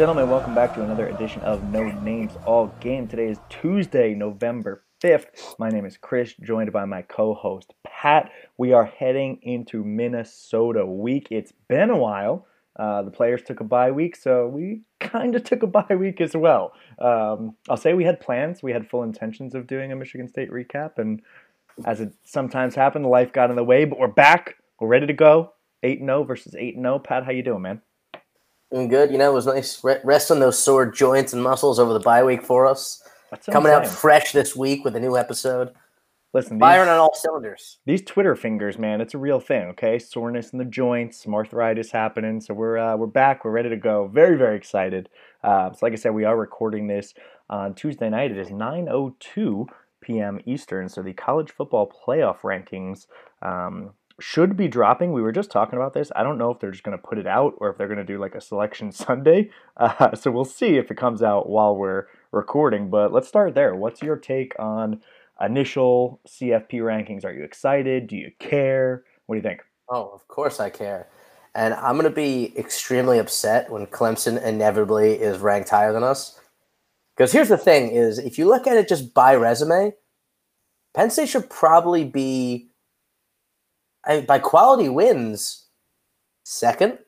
Gentlemen, welcome back to another edition of No Names All Game. Today is Tuesday, November 5th. My name is Chris, joined by my co host Pat. We are heading into Minnesota week. It's been a while. Uh, the players took a bye week, so we kind of took a bye week as well. Um, I'll say we had plans, we had full intentions of doing a Michigan State recap, and as it sometimes happened, life got in the way, but we're back. We're ready to go. 8 0 versus 8 0. Pat, how you doing, man? Doing good. You know, it was nice resting those sore joints and muscles over the bye week for us. Coming out fresh this week with a new episode. Listen, these, firing on all cylinders. These Twitter fingers, man, it's a real thing. Okay, soreness in the joints, some arthritis happening. So we're uh, we're back. We're ready to go. Very very excited. Uh, so like I said, we are recording this on Tuesday night. It is 9:02 p.m. Eastern. So the college football playoff rankings um, should be dropping. We were just talking about this. I don't know if they're just going to put it out or if they're going to do like a selection Sunday. Uh, so we'll see if it comes out while we're recording. But let's start there. What's your take on initial CFP rankings? Are you excited? Do you care? What do you think? Oh, of course I care. And I'm going to be extremely upset when Clemson inevitably is ranked higher than us. Because here's the thing is if you look at it just by resume, Penn State should probably be I, by quality wins, second.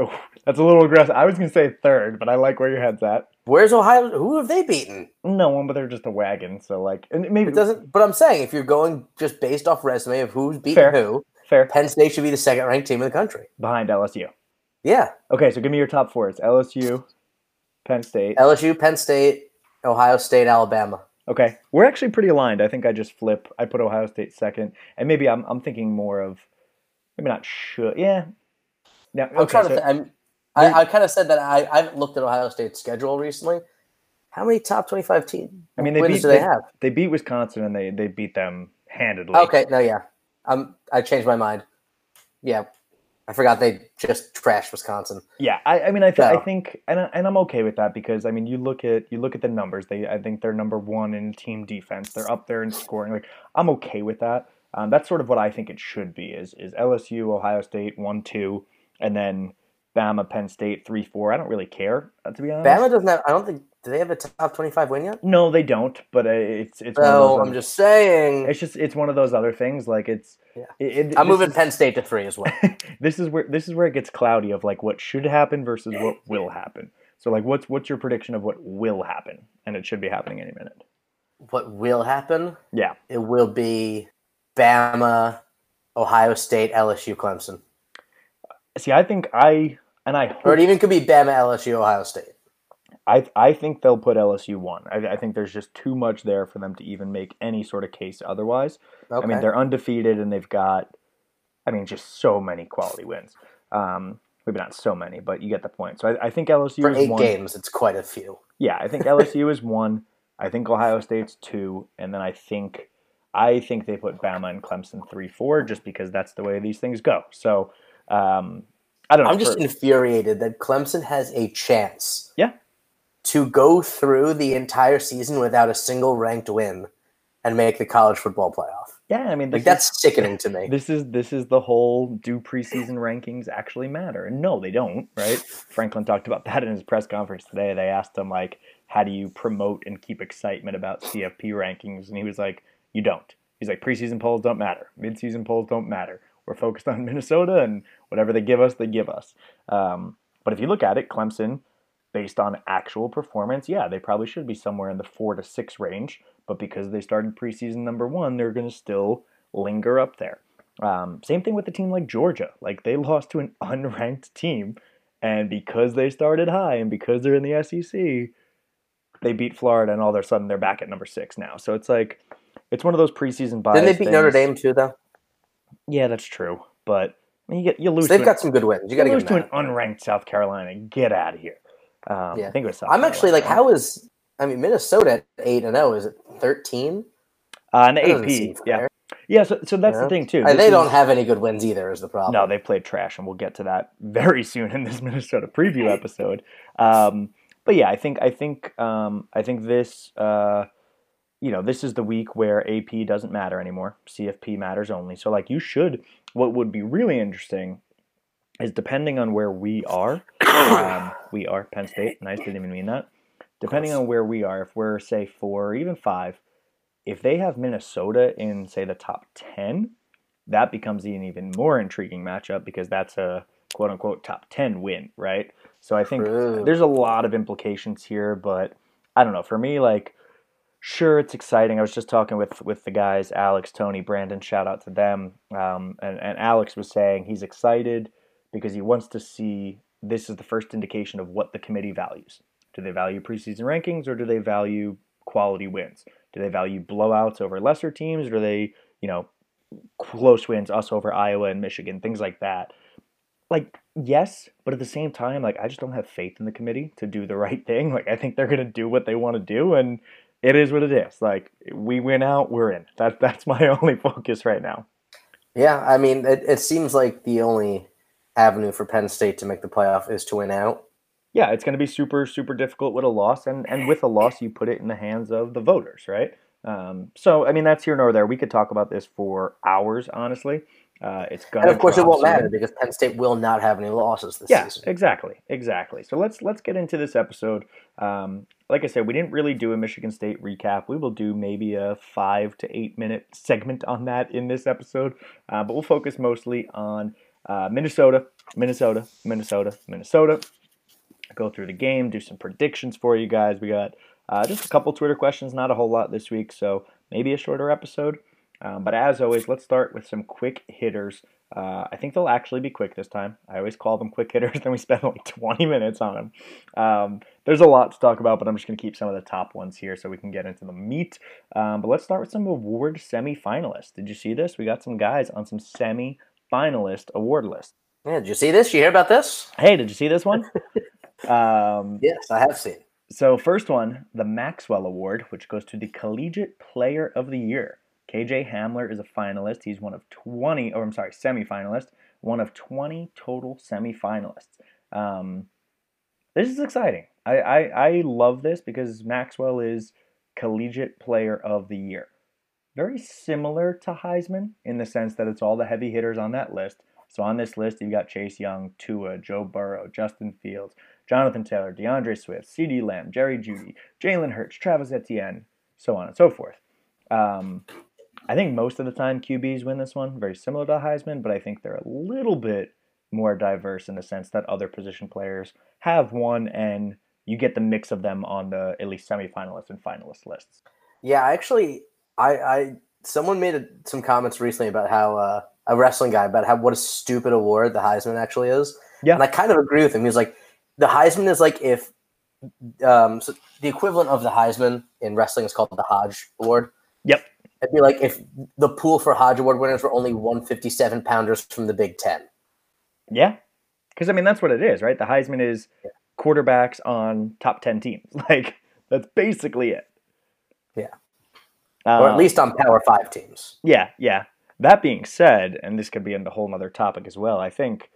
Oh, that's a little aggressive. I was going to say third, but I like where your head's at. Where's Ohio? Who have they beaten? No one, but they're just a wagon. So like, and maybe it doesn't. But I'm saying if you're going just based off resume of who's beaten fair, who, fair. Penn State should be the second ranked team in the country behind LSU. Yeah. Okay, so give me your top four. It's LSU, Penn State, LSU, Penn State, Ohio State, Alabama. Okay, we're actually pretty aligned. I think I just flip. I put Ohio State second, and maybe I'm I'm thinking more of maybe not sure. Yeah. Now, okay, I'm trying so, to. Th- I'm, I, I kind of said that I, I haven't looked at Ohio State's schedule recently. How many top twenty-five teams? I mean, they beat, do they, they, have? They beat Wisconsin and they they beat them handedly. Okay, no, yeah, um, I changed my mind. Yeah, I forgot they just trashed Wisconsin. Yeah, I, I mean, I, th- so. I think, and, I, and I'm okay with that because I mean, you look at you look at the numbers. They, I think they're number one in team defense. They're up there in scoring. Like, I'm okay with that. Um, that's sort of what I think it should be. Is is LSU, Ohio State one two, and then Bama, Penn State three four. I don't really care uh, to be honest. Bama doesn't have. I don't think. Do they have a top twenty five win yet? No, they don't. But uh, it's it's. No, I'm just saying. It's just it's one of those other things. Like it's yeah. It, it, I'm moving is, Penn State to three as well. this is where this is where it gets cloudy of like what should happen versus what will happen. So like, what's what's your prediction of what will happen? And it should be happening any minute. What will happen? Yeah, it will be Bama, Ohio State, LSU, Clemson. See, I think I and I hope, or it even could be Bama, LSU, Ohio State. I I think they'll put LSU one. I, I, think there's just too much there for them to even make any sort of case otherwise. Okay. I mean, they're undefeated and they've got, I mean, just so many quality wins. Um, maybe not so many, but you get the point. So I, I think LSU for is eight one. games. It's quite a few. Yeah, I think LSU is one. I think Ohio State's two, and then I think I think they put Bama and Clemson three four just because that's the way these things go. So um, I don't know. I'm just for, infuriated that Clemson has a chance. Yeah to go through the entire season without a single ranked win and make the college football playoff. Yeah, I mean like, that's is, sickening to me. This is this is the whole do preseason rankings actually matter? And no, they don't, right? Franklin talked about that in his press conference today. They asked him like, how do you promote and keep excitement about CFP rankings? And he was like, you don't. He's like, preseason polls don't matter. Midseason polls don't matter. We're focused on Minnesota and whatever they give us, they give us. Um, but if you look at it, Clemson based on actual performance, yeah, they probably should be somewhere in the four to six range. But because they started preseason number one, they're going to still linger up there. Um, same thing with a team like Georgia. Like they lost to an unranked team, and because they started high and because they're in the SEC, they beat Florida, and all of a sudden they're back at number six now. So it's like it's one of those preseason bias. Didn't they beat things. Notre Dame too, though? Yeah, that's true. But I mean, you get you lose. So they've got an, some good wins. You got to lose to an unranked South Carolina. Get out of here. Um, yeah. I think it was. South I'm actually like, how is? I mean, Minnesota at eight and zero. Oh, is it thirteen? Uh, an AP, yeah, yeah. So, so that's yeah. the thing too. And they is, don't have any good wins either. Is the problem? No, they played trash, and we'll get to that very soon in this Minnesota preview episode. Um, but yeah, I think I think um, I think this. Uh, you know, this is the week where AP doesn't matter anymore. CFP matters only. So, like, you should. What would be really interesting is depending on where we are um, we are Penn State. Nice, didn't even mean that. Depending on where we are, if we're say four or even five, if they have Minnesota in say the top ten, that becomes an even more intriguing matchup because that's a quote unquote top ten win, right? So I think True. there's a lot of implications here, but I don't know. For me, like sure it's exciting. I was just talking with with the guys, Alex, Tony, Brandon. Shout out to them. Um, and and Alex was saying he's excited because he wants to see this is the first indication of what the committee values. Do they value preseason rankings or do they value quality wins? Do they value blowouts over lesser teams or they, you know, close wins us over Iowa and Michigan, things like that? Like, yes, but at the same time, like I just don't have faith in the committee to do the right thing. Like I think they're gonna do what they want to do and it is what it is. Like we win out, we're in. That that's my only focus right now. Yeah, I mean, it, it seems like the only avenue for Penn State to make the playoff is to win out. Yeah, it's going to be super super difficult with a loss, and and with a loss, you put it in the hands of the voters, right? Um, so I mean, that's here nor there. We could talk about this for hours, honestly. Uh, it's going And of course, it won't matter because Penn State will not have any losses this Yeah, season. exactly, exactly. So let's let's get into this episode. Um, like I said, we didn't really do a Michigan State recap. We will do maybe a five to eight minute segment on that in this episode, uh, but we'll focus mostly on uh, Minnesota, Minnesota, Minnesota, Minnesota. Go through the game, do some predictions for you guys. We got uh, just a couple Twitter questions, not a whole lot this week, so maybe a shorter episode. Um, but as always, let's start with some quick hitters. Uh, I think they'll actually be quick this time. I always call them quick hitters, then we spend like 20 minutes on them. Um, there's a lot to talk about, but I'm just going to keep some of the top ones here so we can get into the meat. Um, but let's start with some award semifinalists. Did you see this? We got some guys on some semi-finalist award list. Yeah, did you see this? You hear about this? Hey, did you see this one? um, Yes, I have seen. so first one, the Maxwell Award, which goes to the Collegiate Player of the Year. KJ Hamler is a finalist. He's one of 20, or I'm sorry, semifinalist, one of 20 total semifinalists. Um, this is exciting. I, I, I love this because Maxwell is Collegiate Player of the Year. Very similar to Heisman in the sense that it's all the heavy hitters on that list. So on this list, you've got Chase Young, Tua, Joe Burrow, Justin Fields, Jonathan Taylor, D'Andre Swift, CeeDee Lamb, Jerry Jeudy, Jalen Hurts, Travis Etienne, so on and so forth. Um, I think most of the time QBs win this one, very similar to Heisman, but I think they're a little bit more diverse in the sense that other position players have one, and you get the mix of them on the at least semifinalist and finalist lists. Yeah, actually, I, I someone made a, some comments recently about how uh, a wrestling guy about how what a stupid award the Heisman actually is. Yeah. and I kind of agree with him. He was like, the Heisman is like if um, so the equivalent of the Heisman in wrestling is called the Hodge Award. Yep. It'd be like if the pool for Hodge Award winners were only 157 pounders from the Big Ten. Yeah, because I mean that's what it is, right? The Heisman is quarterbacks on top ten teams. Like that's basically it. Yeah. Or at Um, least on Power Five teams. Yeah, yeah. That being said, and this could be a whole other topic as well. I think,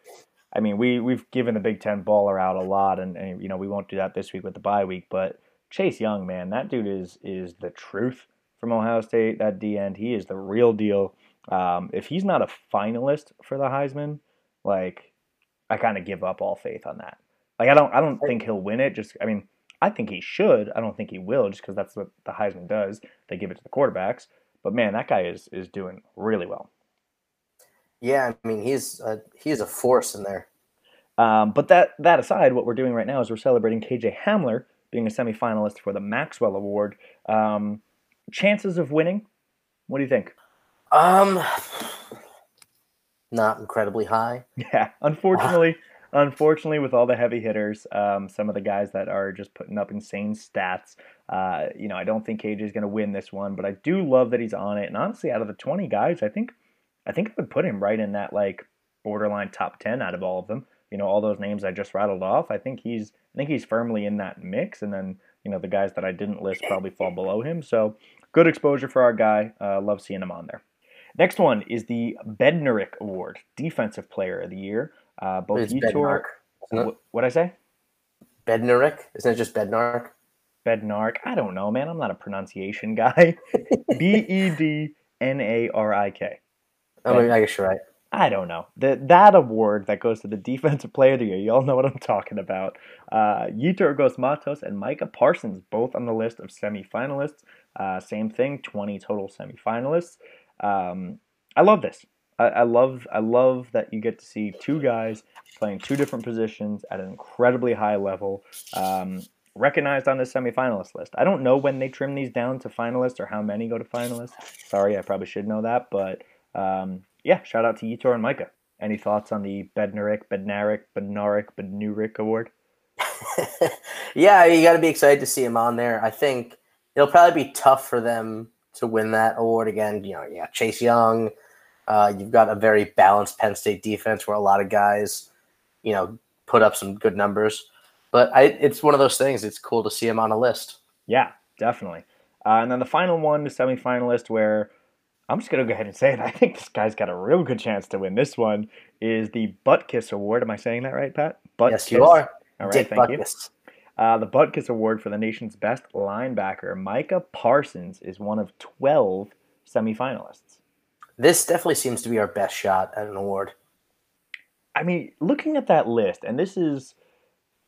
I mean, we we've given the Big Ten baller out a lot, and, and you know we won't do that this week with the bye week. But Chase Young, man, that dude is is the truth from Ohio State. That D end, he is the real deal. Um, if he's not a finalist for the Heisman, like I kind of give up all faith on that. Like I don't I don't think he'll win it. Just I mean I think he should. I don't think he will, just because that's what the Heisman does. They give it to the quarterbacks. But man, that guy is is doing really well. Yeah, I mean he's a, he's a force in there. Um, but that that aside, what we're doing right now is we're celebrating KJ Hamler being a semifinalist for the Maxwell Award. Um, chances of winning? What do you think? Um, not incredibly high. Yeah, unfortunately, unfortunately, with all the heavy hitters, um, some of the guys that are just putting up insane stats, uh, you know, I don't think KJ is going to win this one, but I do love that he's on it. And honestly, out of the twenty guys, I think, I think I would put him right in that like borderline top ten out of all of them. You know, all those names I just rattled off. I think he's, I think he's firmly in that mix. And then, you know, the guys that I didn't list probably fall below him. So good exposure for our guy. Uh, love seeing him on there. Next one is the Bednarik Award, Defensive Player of the Year. Uh, both It's Bednark. what I say? Bednarik? Isn't it just Bednark? Bednark. I don't know, man. I'm not a pronunciation guy. B E D N A R I K. I guess you're right. I don't know. That that award that goes to the defensive player of the year, you all know what I'm talking about. Uh, Yetur Gross Matos and Micah Parsons, both on the list of semifinalists. Uh, same thing, 20 total semifinalists. Um, I love this. I, I love I love that you get to see two guys playing two different positions at an incredibly high level. Um, recognized on the semifinalist list. I don't know when they trim these down to finalists or how many go to finalists. Sorry, I probably should know that, but um, yeah, shout out to Yetur and Micah. Any thoughts on the Bednarik, Bednarik, Bednarik, Bednurik award? yeah, you got to be excited to see him on there. I think it'll probably be tough for them to win that award again. You know, yeah, Chase Young. Uh, you've got a very balanced Penn State defense where a lot of guys, you know, put up some good numbers. But I, it's one of those things. It's cool to see him on a list. Yeah, definitely. Uh, and then the final one, the semifinalist, where I'm just gonna go ahead and say it. I think this guy's got a real good chance to win this one. Is the Butt Kiss Award? Am I saying that right, Pat? Butkus. Yes, you are. All right, Dick thank Butkus. you. Uh, the Butkus Award for the nation's best linebacker, Micah Parsons, is one of 12 semifinalists. This definitely seems to be our best shot at an award. I mean, looking at that list, and this is,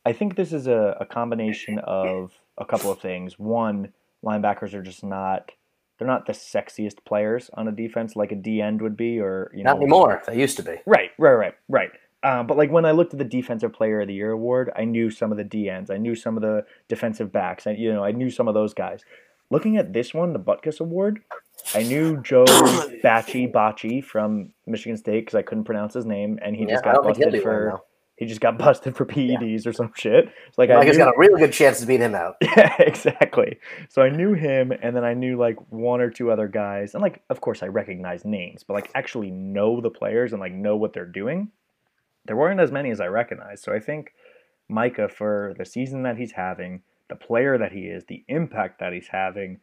I think this is a, a combination of a couple of things. One, linebackers are just not they're not the sexiest players on a defense like a D end would be, or you know, not anymore. They used to be. Right, right, right, right. Uh, but like when I looked at the defensive player of the year award, I knew some of the D ends, I knew some of the defensive backs, I you know I knew some of those guys. Looking at this one, the Butkus Award, I knew Joe Bachie Bachie from Michigan State because I couldn't pronounce his name, and he yeah, just got busted for he just got busted for PEDs yeah. or some shit. It's like Micah's got a really good chance to beat him out. Yeah, exactly. So I knew him, and then I knew like one or two other guys, and like of course I recognize names, but like actually know the players and like know what they're doing. There weren't as many as I recognized. So I think Micah for the season that he's having, the player that he is, the impact that he's having,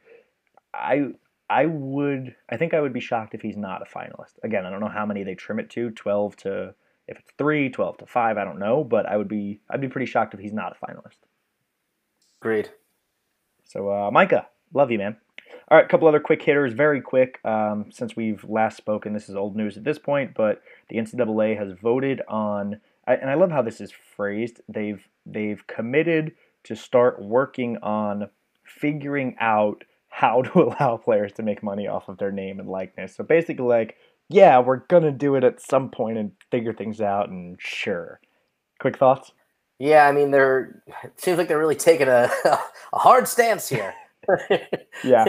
I I would I think I would be shocked if he's not a finalist. Again, I don't know how many they trim it to, 12 to if it's three, 12 to five, I don't know, but I would be I'd be pretty shocked if he's not a finalist. Agreed. So uh, Micah, love you, man. All right, a couple other quick hitters, very quick. Um, since we've last spoken, this is old news at this point, but the NCAA has voted on, and I love how this is phrased. They've they've committed to start working on figuring out how to allow players to make money off of their name and likeness. So basically, like yeah, we're gonna do it at some point and figure things out. And sure, quick thoughts. Yeah, I mean, they're it seems like they're really taking a a hard stance here. yeah,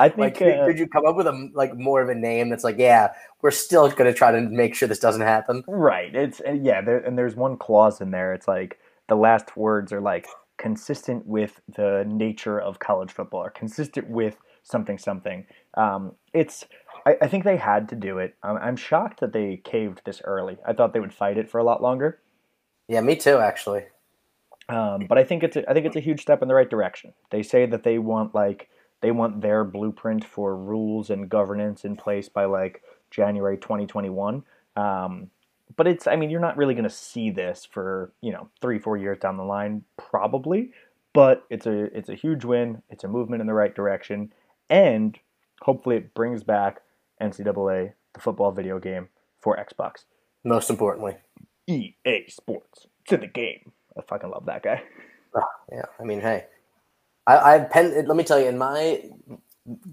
I think. Like, uh, could you come up with a like more of a name that's like, yeah, we're still going to try to make sure this doesn't happen. Right. It's yeah, there, and there's one clause in there. It's like the last words are like consistent with the nature of college football, or consistent with something something. Um, it's I, I think they had to do it. I'm, I'm shocked that they caved this early. I thought they would fight it for a lot longer. Yeah, me too, actually. Um, but I think it's a, I think it's a huge step in the right direction. They say that they want like they want their blueprint for rules and governance in place by like January 2021. Um, but it's I mean you're not really going to see this for you know three four years down the line probably. But it's a it's a huge win. It's a movement in the right direction, and hopefully it brings back NCAA, the football video game for Xbox. Most importantly, EA Sports to the game. I fucking love that guy. Oh, yeah, I mean, hey, I, I've pen. Let me tell you, in my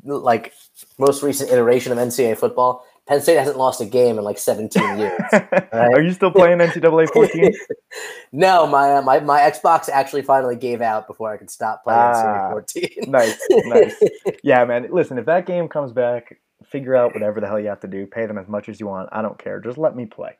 like most recent iteration of NCAA football, Penn State hasn't lost a game in like 17 years. Right? Are you still playing NCAA 14? no, my, uh, my my Xbox actually finally gave out before I could stop playing ah, NCAA 14. nice, nice. Yeah, man. Listen, if that game comes back, figure out whatever the hell you have to do. Pay them as much as you want. I don't care. Just let me play.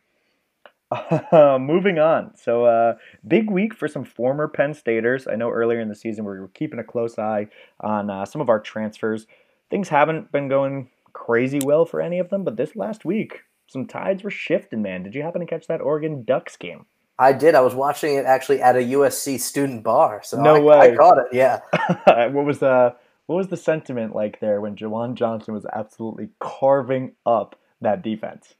Uh, moving on. So, uh, big week for some former Penn Staters. I know earlier in the season we were keeping a close eye on uh, some of our transfers. Things haven't been going crazy well for any of them, but this last week, some tides were shifting, man. Did you happen to catch that Oregon Ducks game? I did. I was watching it actually at a USC student bar. So no I, way. I caught it. Yeah. what was the what was the sentiment like there when Juwan Johnson was absolutely carving up that defense?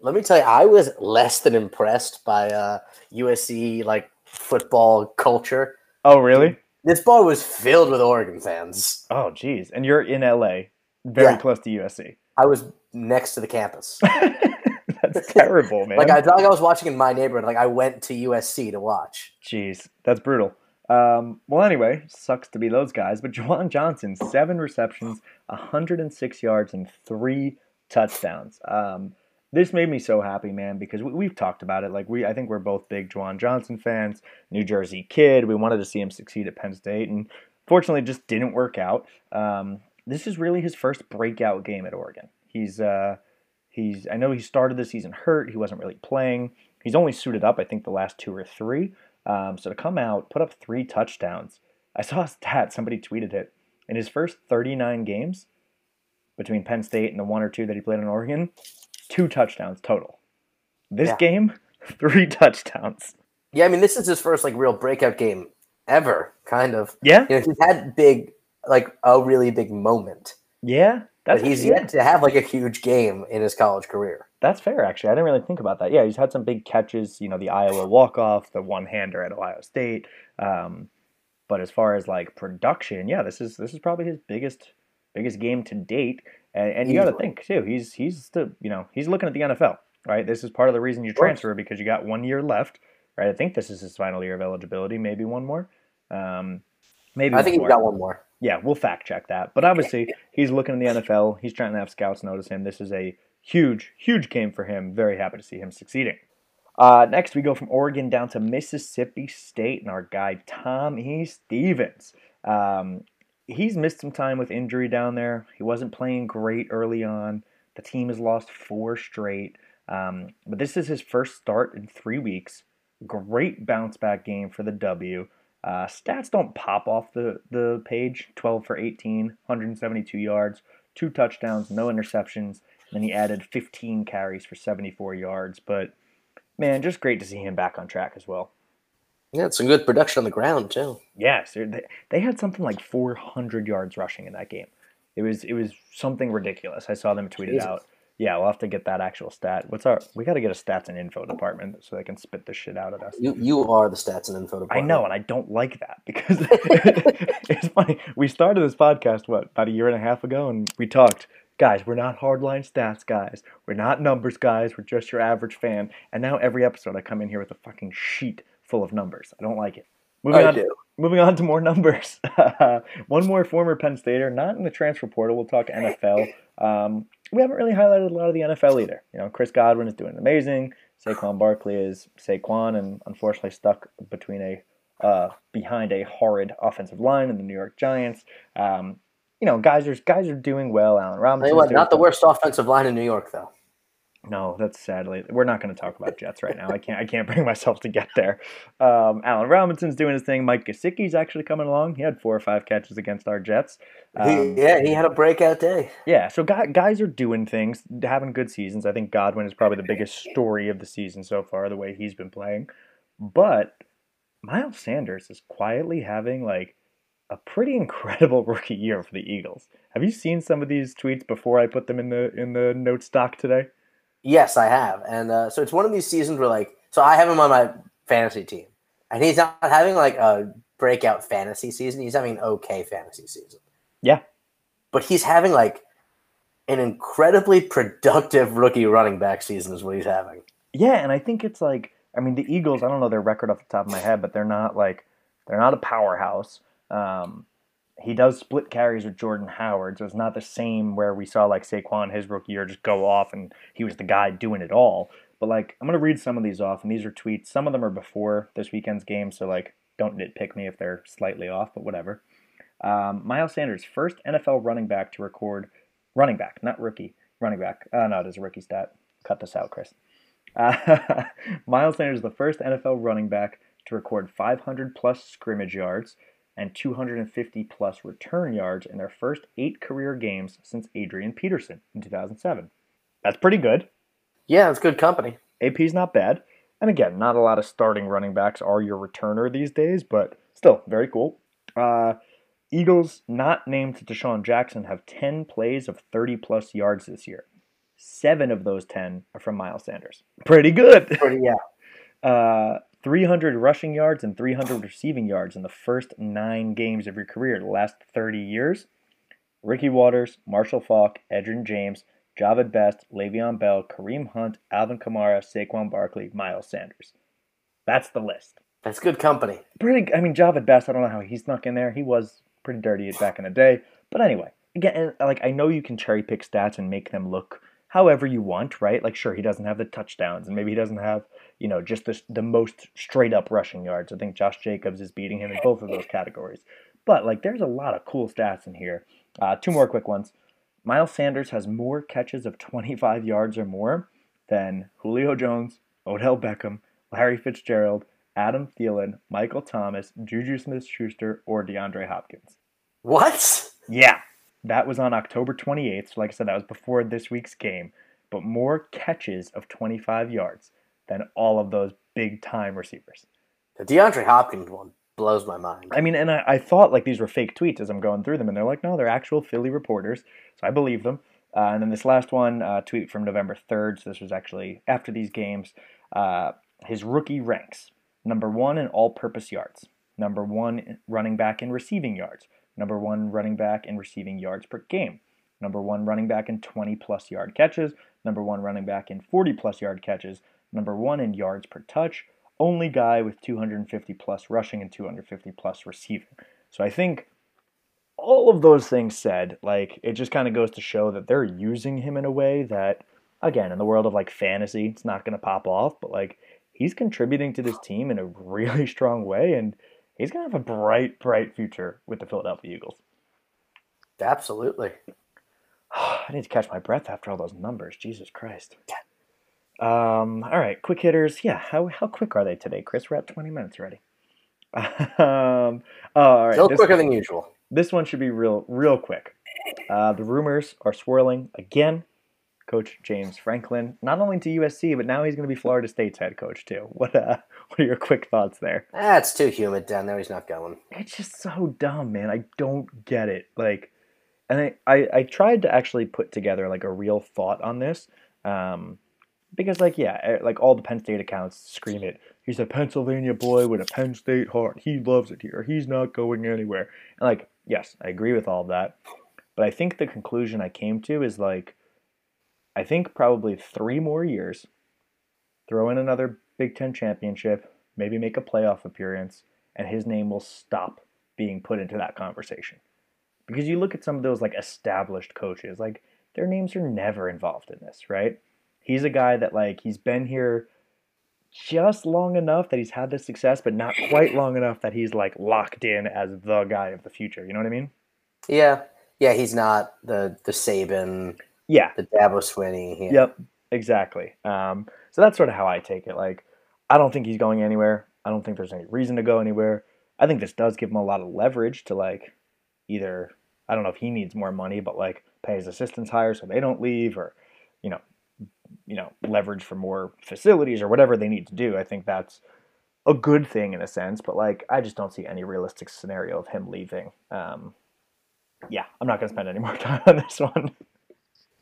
Let me tell you, I was less than impressed by uh, USC like football culture. Oh, really? This bar was filled with Oregon fans. Oh, geez. And you're in LA, very yeah. close to USC. I was next to the campus. that's terrible, man. Like I like I was watching in my neighborhood. Like I went to USC to watch. Jeez, that's brutal. Um, well, anyway, sucks to be those guys. But Juwan Johnson, seven receptions, 106 yards, and three touchdowns. Um, this made me so happy, man, because we, have talked about it. Like we, I think we're both big Juwan Johnson fans. New Jersey kid. We wanted to see him succeed at Penn State, and fortunately, it just didn't work out. Um, this is really his first breakout game at Oregon. He's uh, he's. I know he started the season hurt. He wasn't really playing. He's only suited up, I think, the last two or three. Um, so to come out, put up three touchdowns. I saw a stat. Somebody tweeted it. In his first 39 games between Penn State and the one or two that he played in Oregon, two touchdowns total. This yeah. game, three touchdowns. Yeah, I mean, this is his first like real breakout game ever, kind of. Yeah, you know, he's had big, like a really big moment. Yeah, that's but he's yet to have like a huge game in his college career. That's fair, actually. I didn't really think about that. Yeah, he's had some big catches. You know, the Iowa walk off, the one hander at Ohio State. Um, but as far as like production, yeah, this is this is probably his biggest biggest game to date. And, and you got to think too. He's he's the you know he's looking at the NFL, right? This is part of the reason you transfer because you got one year left, right? I think this is his final year of eligibility, maybe one more. Um, maybe I think he's got one more. Yeah, we'll fact check that. But obviously, he's looking in the NFL. He's trying to have scouts notice him. This is a huge, huge game for him. Very happy to see him succeeding. Uh, next, we go from Oregon down to Mississippi State and our guy Tommy Stevens. Um, he's missed some time with injury down there. He wasn't playing great early on. The team has lost four straight. Um, but this is his first start in three weeks. Great bounce back game for the W. Uh, stats don't pop off the, the page 12 for 18, 172 yards, two touchdowns, no interceptions. And then he added 15 carries for 74 yards. But man, just great to see him back on track as well. Yeah, it's some good production on the ground too. Yes, they, they had something like 400 yards rushing in that game. It was it was something ridiculous. I saw them tweet it out. Yeah, we'll have to get that actual stat. What's our? We got to get a stats and info department so they can spit this shit out at us. You you are the stats and info department. I know, and I don't like that because it's funny. We started this podcast what about a year and a half ago, and we talked guys, we're not hardline stats guys. We're not numbers guys. We're just your average fan. And now every episode I come in here with a fucking sheet full of numbers. I don't like it. Moving I on, do. moving on to more numbers. One more former Penn Stater, not in the transfer portal. We'll talk NFL. Um, we haven't really highlighted a lot of the NFL either. You know, Chris Godwin is doing amazing. Saquon Barkley is Saquon, and unfortunately stuck between a uh, behind a horrid offensive line in the New York Giants. Um, you know, guys are guys are doing well. Allen Robinson. What, not the worst offensive line in New York, though. No, that's sadly we're not going to talk about Jets right now. I can't I can't bring myself to get there. Um, Allen Robinson's doing his thing. Mike Gesicki's actually coming along. He had four or five catches against our Jets. Um, he, yeah, he had a breakout day. Yeah, so guys are doing things, having good seasons. I think Godwin is probably the biggest story of the season so far, the way he's been playing. But Miles Sanders is quietly having like a pretty incredible rookie year for the Eagles. Have you seen some of these tweets before I put them in the in the note stock today? Yes, I have. And uh, so it's one of these seasons where like so I have him on my fantasy team. And he's not having like a breakout fantasy season. He's having an okay fantasy season. Yeah. But he's having like an incredibly productive rookie running back season is what he's having. Yeah, and I think it's like I mean the Eagles, I don't know their record off the top of my head, but they're not like they're not a powerhouse. Um, he does split carries with Jordan Howard, so it's not the same where we saw like Saquon his rookie year just go off and he was the guy doing it all. But like I'm gonna read some of these off, and these are tweets. Some of them are before this weekend's game, so like don't nitpick me if they're slightly off, but whatever. Um, Miles Sanders, first NFL running back to record running back, not rookie, running back. Uh, no, it is a rookie stat. Cut this out, Chris. Uh, Miles Sanders the first NFL running back to record 500 plus scrimmage yards and 250 plus return yards in their first eight career games since Adrian Peterson in 2007. That's pretty good. Yeah, it's good company. AP's not bad. And again, not a lot of starting running backs are your returner these days, but still very cool. Uh, Eagles, not named to DeSean Jackson, have 10 plays of 30 plus yards this year. Seven of those 10 are from Miles Sanders. Pretty good. Pretty, yeah. Uh, 300 rushing yards and 300 receiving yards in the first nine games of your career, the last 30 years. Ricky Watters, Marshall Faulk, Edgerrin James, Jahvid Best, Le'Veon Bell, Kareem Hunt, Alvin Kamara, Saquon Barkley, Miles Sanders. That's the list. That's good company. Pretty. I mean, Jahvid Best. I don't know how he snuck in there. He was pretty dirty back in the day. But anyway, again, like I know you can cherry pick stats and make them look however you want, right? Like, sure, he doesn't have the touchdowns, and maybe he doesn't have, you know, just the, the most straight up rushing yards. I think Josh Jacobs is beating him in both of those categories. But, like, there's a lot of cool stats in here. Uh, two more quick ones. Miles Sanders has more catches of 25 yards or more than Julio Jones, Odell Beckham, Larry Fitzgerald, Adam Thielen, Michael Thomas, Juju Smith Schuster, or DeAndre Hopkins. What? Yeah, that was on October 28th. So, like I said, that was before this week's game. But more catches of 25 yards than all of those big time receivers. The DeAndre Hopkins one blows my mind. I mean, and I, I, thought like these were fake tweets as I'm going through them, and they're like, no, they're actual Philly reporters. So I believe them. Uh, and then this last one, uh, tweet from November 3rd. So this was actually after these games. Uh, his rookie ranks number one in all purpose yards, number one running back in receiving yards, number one running back in receiving yards per game, number one running back in 20 plus yard catches, number one running back in 40 plus yard catches, number one in yards per touch, only guy with 250 plus rushing and 250 plus receiving. So I think all of those things said, like it just kind of goes to show that they're using him in a way that, again, in the world of like fantasy, it's not going to pop off, but like he's contributing to this team in a really strong way, and he's going to have a bright, bright future with the Philadelphia Eagles. Absolutely. I need to catch my breath after all those numbers. Jesus Christ. Um, all right, quick hitters. Yeah, how, how quick are they today, Chris? We're at 20 minutes already. um, all right. Still quicker than usual. This one should be real, real quick. Uh, the rumors are swirling again. Coach James Franklin, not only to USC, but now he's going to be Florida State's head coach too. What uh, what are your quick thoughts there? Ah, it's too humid down there. He's not going. It's just so dumb, man. I don't get it. Like, and I, I, I tried to actually put together like a real thought on this, um, because like yeah, eh, like all the Penn State accounts scream it. He's a Pennsylvania boy with a Penn State heart. He loves it here. He's not going anywhere. And like, yes, I agree with all of that, but I think the conclusion I came to is like I think probably three more years, throw in another Big Ten championship, maybe make a playoff appearance, and his name will stop being put into that conversation. Because you look at some of those like established coaches, like their names are never involved in this, right? He's a guy that like he's been here just long enough that he's had this success, but not quite long enough that he's like locked in as the guy of the future. You know what I mean? Yeah, yeah. He's not the the Saban yeah. The Dabo Swinney. Yeah. Yep. Exactly. Um, so that's sort of how I take it. Like, I don't think he's going anywhere. I don't think there's any reason to go anywhere. I think this does give him a lot of leverage to like either I don't know if he needs more money, but like pay his assistants higher so they don't leave, or you know, you know, leverage for more facilities or whatever they need to do. I think that's a good thing in a sense, but like I just don't see any realistic scenario of him leaving. Um, yeah, I'm not gonna spend any more time on this one.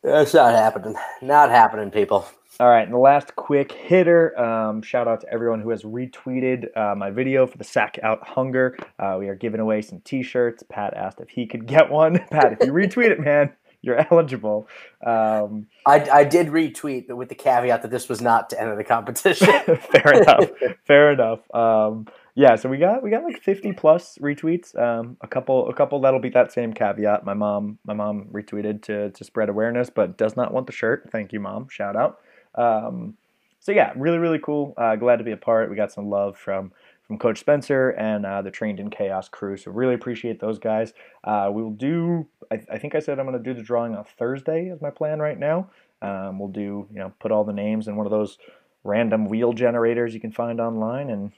That's not happening. Not happening, people. All right, and the last quick hitter. Um, shout out to everyone who has retweeted uh, my video for the Sack Out Hunger. Uh, we are giving away some T-shirts. Pat asked if he could get one. Pat, if you retweet it, man, you're eligible. Um, I, I did retweet, but with the caveat that this was not to enter the competition. fair enough. Fair enough. Um, yeah, so we got we got like 50 plus retweets. Um, a couple a couple that'll be that same caveat. My mom my mom retweeted to to spread awareness, but does not want the shirt. Thank you, mom. Shout out. Um, so yeah, really really cool. Uh, glad to be a part. We got some love from from Coach Spencer and uh, the Trained in Chaos crew. So really appreciate those guys. Uh, we will do. I, I, think I said I'm going to do the drawing on Thursday. Is my plan right now. Um, we'll do you know put all the names in one of those random wheel generators you can find online and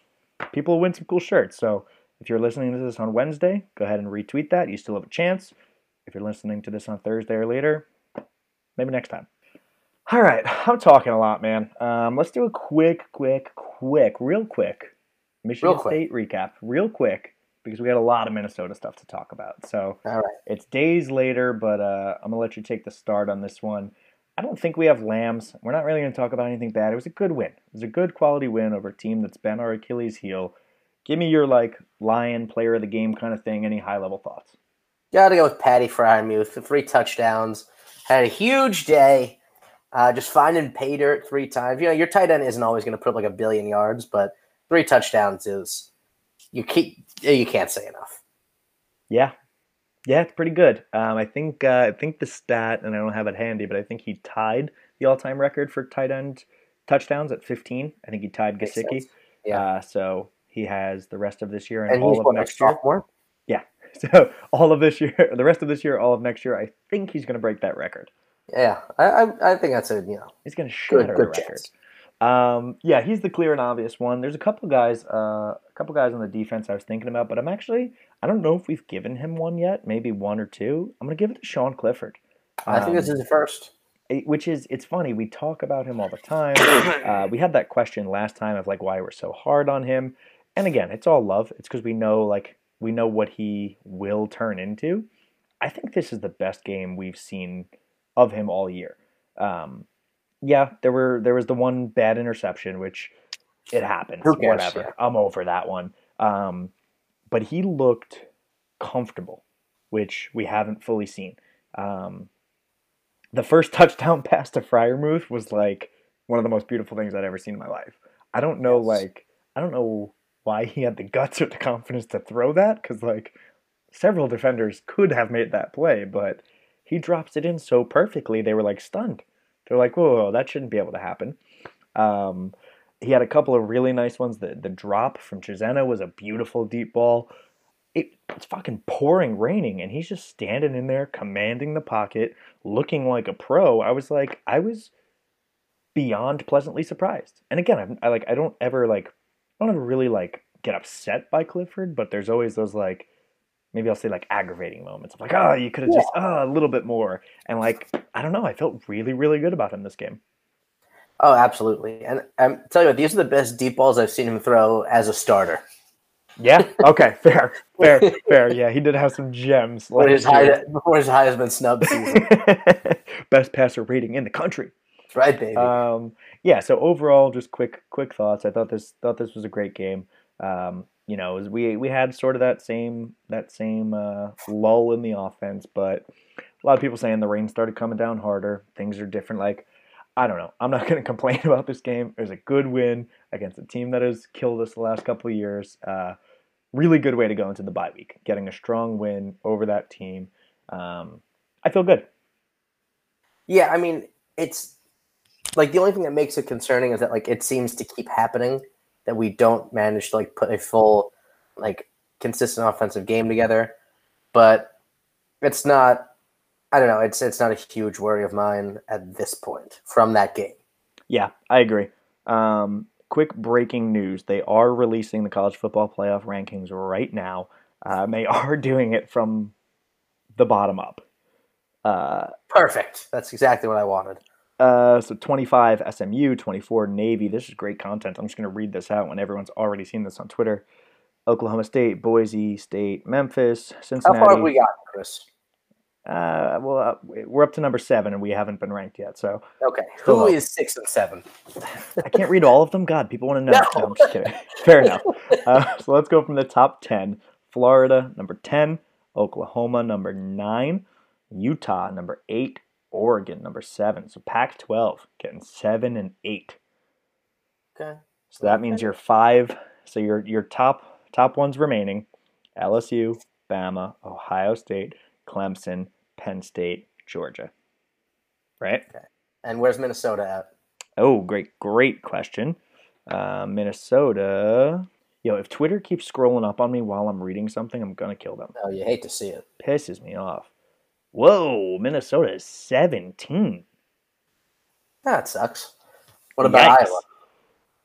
people win some cool shirts. So if you're listening to this on Wednesday, go ahead and retweet that. You still have a chance. If you're listening to this on Thursday or later, maybe next time. All right, I'm talking a lot, man. Um, let's do a quick, quick, quick, real quick Michigan real quick. State recap, real quick, because we got a lot of Minnesota stuff to talk about. So right. it's days later, but uh, I'm gonna let you take the start on this one. I don't think we have lambs. We're not really going to talk about anything bad. It was a good win. It was a good quality win over a team that's been our Achilles heel. Give me your like lion player of the game kind of thing. Any high level thoughts? Got to go with Patty Freiermuth. The three touchdowns. had a huge day. Uh, just finding pay dirt three times. You know, your tight end isn't always going to put up like a billion yards, but three touchdowns is you keep you can't say enough. Yeah, yeah, it's pretty good. Um, I think uh, I think the stat, and I don't have it handy, but I think he tied the all-time record for tight end touchdowns at 15. I think he tied Gesicki. Yeah. Uh, so he has the rest of this year and, And all he's of next year. Yeah. So all of this year, the rest of this year, all of next year, I think he's going to break that record. Yeah, I, I I think that's a you know He's going to Good- shatter good the record. chance. Um, yeah, he's the clear and obvious one. There's a couple guys, uh, a couple guys on the defense I was thinking about, but I'm actually I don't know if we've given him one yet. Maybe one or two. I'm going to give it to Sean Clifford. I think this Um, is the first. which is it's funny we talk about him all the time uh, we had that question last time of like why we're so hard on him and again it's all love it's because we know like we know what he will turn into i think this is the best game we've seen of him all year um, yeah there were there was the one bad interception which it happens cares, whatever yeah. i'm over that one um, but he looked comfortable which we haven't fully seen um, the first touchdown pass to Freiermuth was like one of the most beautiful things I'd ever seen in my life. I don't know, Yes. like, I don't know why he had the guts or the confidence to throw that because, like, several defenders could have made that play, but he drops it in so perfectly, they were like stunned. They're like, whoa, that shouldn't be able to happen. Um, he had a couple of really nice ones. The, the drop from Chisena was a beautiful deep ball. It, it's fucking pouring raining, and he's just standing in there, commanding the pocket, looking like a pro. I was like, I was beyond pleasantly surprised. And again, I'm, I like, I don't ever like, I don't ever really like get upset by Clifford, but there's always those like, maybe I'll say like aggravating moments of like, oh, you could have just, oh, a little bit more. And like, I don't know, I felt really, really good about him this game. Oh, absolutely. And I'm tell you what, these are the best deep balls I've seen him throw as a starter. Yeah. Okay. Fair. Fair. Fair. Yeah. He did have some gems. Before his, year. Before his Heisman snub season. Best passer rating in the country. That's right, baby. Um, yeah. So overall, just quick, quick thoughts. I thought this, thought this was a great game. Um, you know, we we had sort of that same that same uh, lull in the offense, but a lot of people saying the rain started coming down harder. Things are different. Like I don't know. I'm not going to complain about this game. It was a good win against a team that has killed us the last couple of years. Uh, really good way to go into the bye week, getting a strong win over that team. Um, I feel good. Yeah, I mean, it's like the only thing that makes it concerning is that like it seems to keep happening that we don't manage to like put a full like consistent offensive game together. But it's not I don't know, it's it's not a huge worry of mine at this point from that game. Yeah, I agree. Um, quick breaking news: they are releasing the college football playoff rankings right now. Um, they are doing it from the bottom up. Uh, Perfect. That's exactly what I wanted. Uh, so 25 SMU, 24 Navy. This is great content. I'm just going to read this out when everyone's already seen this on Twitter. Oklahoma State, Boise State, Memphis, Cincinnati. How far have we got, Chris? uh, well, uh, we're up to number seven, and we haven't been ranked yet. So Okay. Who is six and seven? I can't read all of them. God, people want to know. No. No, I'm just kidding. Fair enough. Uh, so let's go from the top 10. Florida, number 10. Oklahoma, number 9. Utah, number 8. Oregon, number 7. So Pac 12 getting 7 and 8. Okay. So that means you're five. So your your top top ones remaining: LSU, Bama, Ohio State, Clemson, Penn State, Georgia. Right? Okay. And where's Minnesota at? Oh, great, great question. Uh, Minnesota. Yo, if Twitter keeps scrolling up on me while I'm reading something, I'm gonna kill them. Oh, you hate to see it. Pisses me off. Whoa, Minnesota is 17. That sucks. What about Yikes. Iowa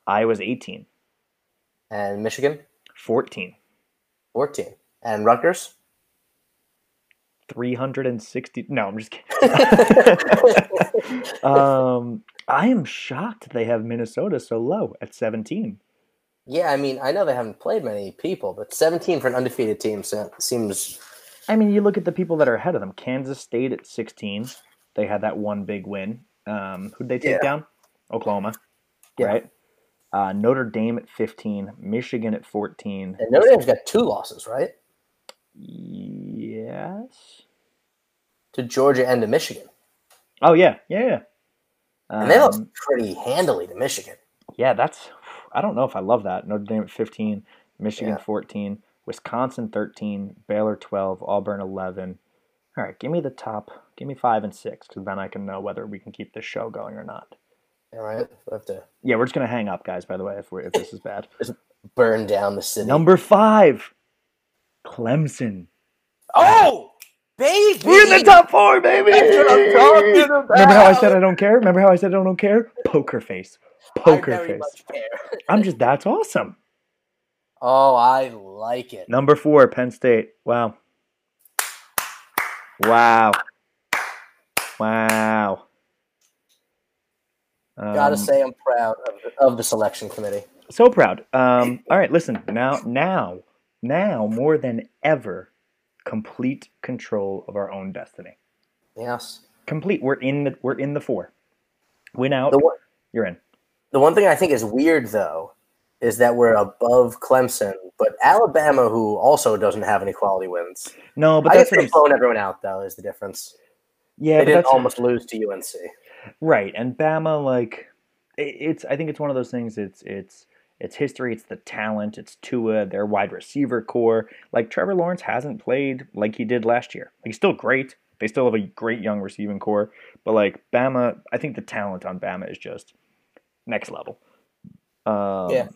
Iowa's 18. and Michigan? 14. 14. And Rutgers? 360. No, I'm just kidding. um, I am shocked they have Minnesota so low at 17. Yeah, I mean, I know they haven't played many people, but 17 for an undefeated team seems. I mean, you look at the people that are ahead of them. Kansas State at 16. They had that one big win. Um, who'd they take Yeah. down? Oklahoma. Yeah. Right? Uh, Notre Dame at 15. Michigan at 14. And Notre Dame's got two losses, right? Yes. To Georgia and to Michigan. Oh yeah, yeah, yeah. and they lost Um, pretty handily to Michigan. yeah, that's. I don't know if I love that. Notre Dame at 15, Michigan Yeah. 14, Wisconsin 13, Baylor 12, Auburn 11. All right, give me the top. Give me five and six, because then I can know whether we can keep this show going or not. All right, we have to Yeah, we're just gonna hang up, guys. By the way, if we if this is bad. just burn down the city. Number five, Clemson. oh, baby, We're in the top four, baby. That's what I'm talking about. Remember how I said I don't care? Remember how I said I don't care? Poker face. Poker I very face. much care. I'm just that's awesome. Oh, I like it. Number four, Penn State. Wow. Wow. Wow. Gotta Um, say, I'm proud of the, of the selection committee. so proud. Um, all right, listen. Now, now, now, more than ever, complete control of our own destiny. Yes. Complete. We're in the. We're in the four. Win out. The one, You're in. the one thing I think is weird though is that we're above Clemson, but Alabama, who also doesn't have any quality wins. No, but I that's guess what I'm. they've blown everyone out though. Is the difference? Yeah, they didn't almost lose to UNC. right. And Bama, like, it's. I think it's one of those things. It's. It's. It's history. It's the talent. It's Tua, their wide receiver corps. Like Trevor Lawrence hasn't played like he did last year. Like, he's still great. They still have a great young receiving corps. But like Bama, I think the talent on Bama is just next level. Um, Yeah.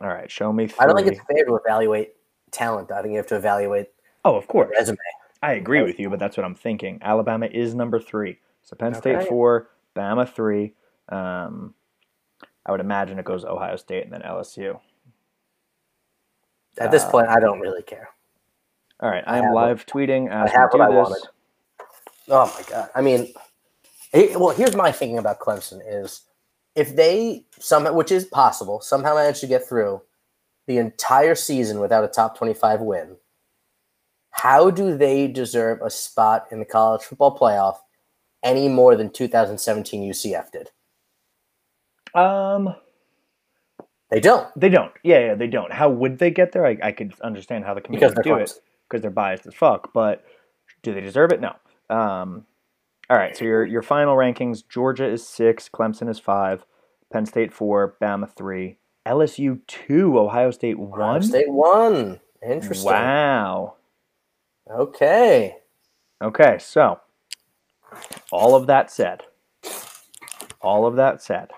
All right, show me. Three. I don't think it's fair to evaluate talent. I think you have to evaluate Oh, of course. resume. I agree with you, but that's what I'm thinking. Alabama is number three. So Penn State Okay. four, Bama three. Um, I would imagine it goes Ohio State and then LSU. At this Uh, point, I don't really care. All right, I I am live tweeting as have we what do I this. wanted. Oh my god! I mean, well, here's my thinking about Clemson: is if they somehow, which is possible, somehow manage to get through the entire season without a top twenty-five win, how do they deserve a spot in the college football playoff any more than 2017 UCF did? Um, They don't they don't. Yeah, yeah, they don't. How would they get there? I, I could understand how the committee would do Clemson. it because they're biased as fuck. But do they deserve it? No. Um, all right. So your your final rankings: Georgia is six, Clemson is five, Penn State four, Bama three, LSU two, Ohio State Ohio one. State won. Interesting. Wow. Okay. Okay, so all of that said, all of that said,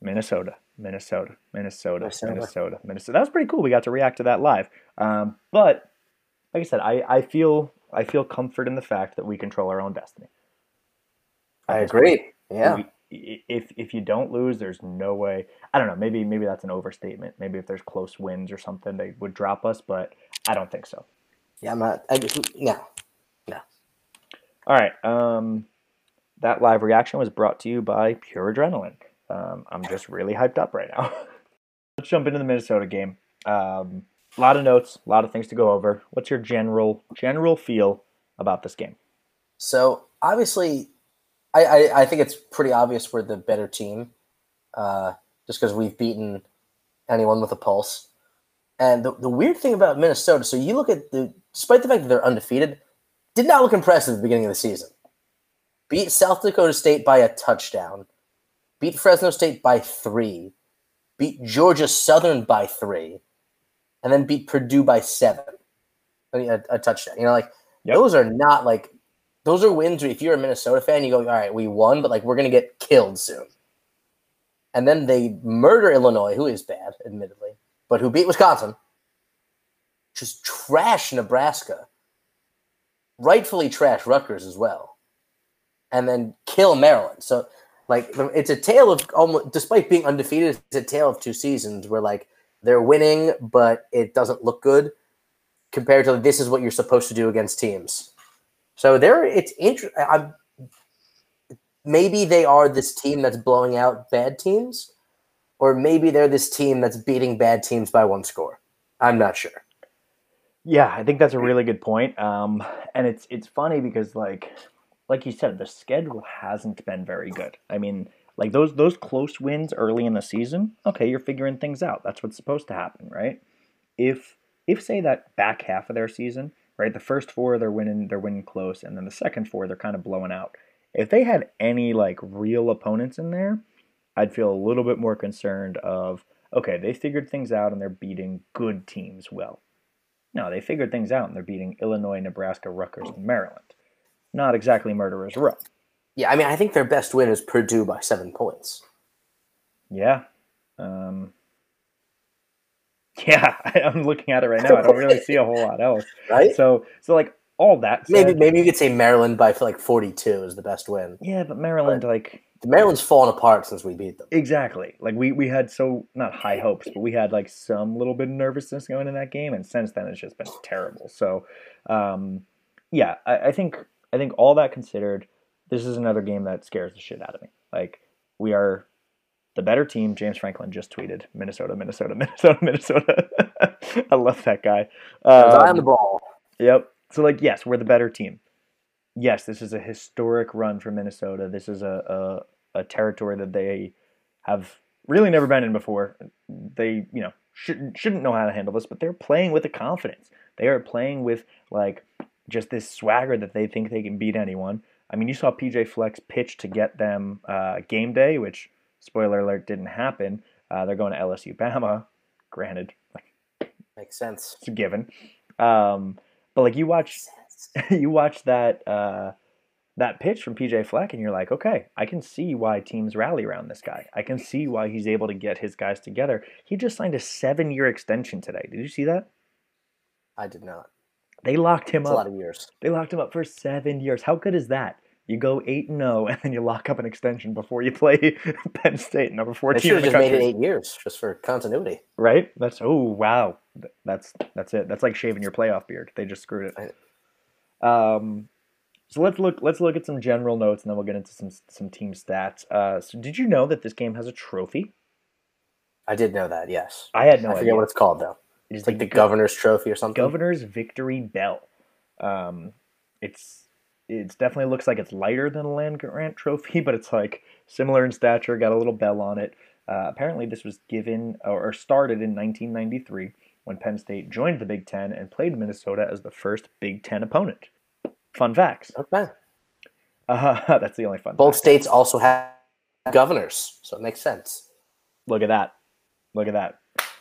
Minnesota, Minnesota, Minnesota, Minnesota. Minnesota, Minnesota. That was pretty cool. We got to react to that live. Um, but like I said, I, I feel I feel comfort in the fact that we control our own destiny. I agree. Yeah. We- if if you don't lose, there's no way. I don't know. Maybe maybe that's an overstatement. Maybe if there's close wins or something, they would drop us. But I don't think so. Yeah. I'm not. I, no. All right. Um, that live reaction was brought to you by Pure Adrenaline. Um, I'm just really hyped up right now. Let's jump into the Minnesota game. Um, a lot of notes, a lot of things to go over. What's your general general feel about this game? So obviously, I, I, I think it's pretty obvious we're the better team, uh, just because we've beaten anyone with a pulse. And the, the weird thing about Minnesota, so you look at the, despite the fact that they're undefeated, did not look impressive at the beginning of the season. Beat South Dakota State by a touchdown, beat Fresno State by three, beat Georgia Southern by three, and then beat Purdue by seven. I mean, a, a touchdown. You know, like Yep. those are not like those are wins where if you're a Minnesota fan, you go, all right, we won, but like we're gonna get killed soon. And then they murder Illinois, who is bad, admittedly, but who beat Wisconsin. Just trash Nebraska. Rightfully trash Rutgers as well. And then kill Maryland. So like it's a tale of almost despite being undefeated, it's a tale of two seasons where like they're winning, but it doesn't look good compared to this is what you're supposed to do against teams. So there, it's interesting. I'm maybe they are this team that's blowing out bad teams, or maybe they're this team that's beating bad teams by one score. I'm not sure. Yeah, I think that's a really good point. Um, and it's it's funny because like like you said, the schedule hasn't been very good. I mean, like those those close wins early in the season, okay, you're figuring things out. That's what's supposed to happen, right? If if say that back half of their season right? The first four they're winning, they're winning close, and then the second four they're kind of blowing out. If they had any like real opponents in there, I'd feel a little bit more concerned of okay, they figured things out and they're beating good teams well. No, they figured things out and they're beating Illinois, Nebraska, Rutgers, and Maryland. Not exactly murderers row. Yeah, I mean, I think their best win is Purdue by seven points. Yeah. Um, yeah, I'm looking at it right now. I don't really see a whole lot else. Right? So, so like all that. Said, maybe maybe you could say Maryland by like 42 is the best win. Yeah, but Maryland, like Maryland's fallen apart since we beat them. Exactly. Like we we had so not high hopes, but we had like some little bit of nervousness going in that game, and since then it's just been terrible. So, um, yeah, I, I think I think all that considered, this is another game that scares the shit out of me. Like we are the better team. James Franklin just tweeted Minnesota, Minnesota, Minnesota, Minnesota. I love that guy. Um, on the ball. Yep. So like, yes, we're the better team. Yes, this is a historic run for Minnesota. This is a, a, a territory that they have really never been in before. They, you know, shouldn't shouldn't know how to handle this, but they're playing with a confidence. They are playing with like just this swagger that they think they can beat anyone. I mean, you saw PJ Fleck's pitch to get them uh, game day, which spoiler alert didn't happen. Uh, they're going to LSU Bama. Granted, like makes sense. It's a given. Um, but like you watch, you watch that uh, that pitch from PJ Fleck, and you're like, okay, I can see why teams rally around this guy. I can see why he's able to get his guys together. He just signed a seven year extension today. Did you see that? I did not. They locked him That's up. A lot of years. They locked him up for seven years. How good is that? You go eight and zero, and then you lock up an extension before you play Penn State, number They fourteen. should have just made it eight years just for continuity. Right? That's oh wow. That's that's it. That's like shaving your playoff beard. They just screwed it. Um, so let's look let's look at some general notes and then we'll get into some some team stats. Uh, so did you know that this game has a trophy? I did know that. Yes. I had no I idea. what it's called though. It is like the Go- governor's trophy or something. Governor's Victory Bell. Um, it's it's definitely looks like it's lighter than a land grant trophy, but it's like similar in stature. Got a little bell on it. Uh, apparently, this was given or or started in 1993 when Penn State joined the Big Ten and played Minnesota as the first Big Ten opponent. Fun facts. Okay. Uh, that's the only fun. Both fact. states also have governors, so it makes sense. Look at that. Look at that.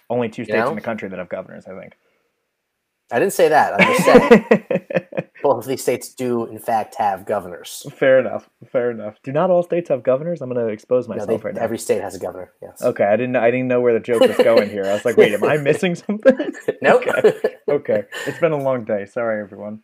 Only two states know? in the country that have governors, I think. I didn't say that. I'm just saying both of these states do, in fact, have governors. Fair enough. Fair enough. Do not all states have governors? I'm going to expose No, myself they, right now. every state has a governor. Yes. Okay, I didn't. I didn't know where the joke was going here. I was like, wait, am I missing something? Nope. Okay. okay, it's been a long day. Sorry, everyone.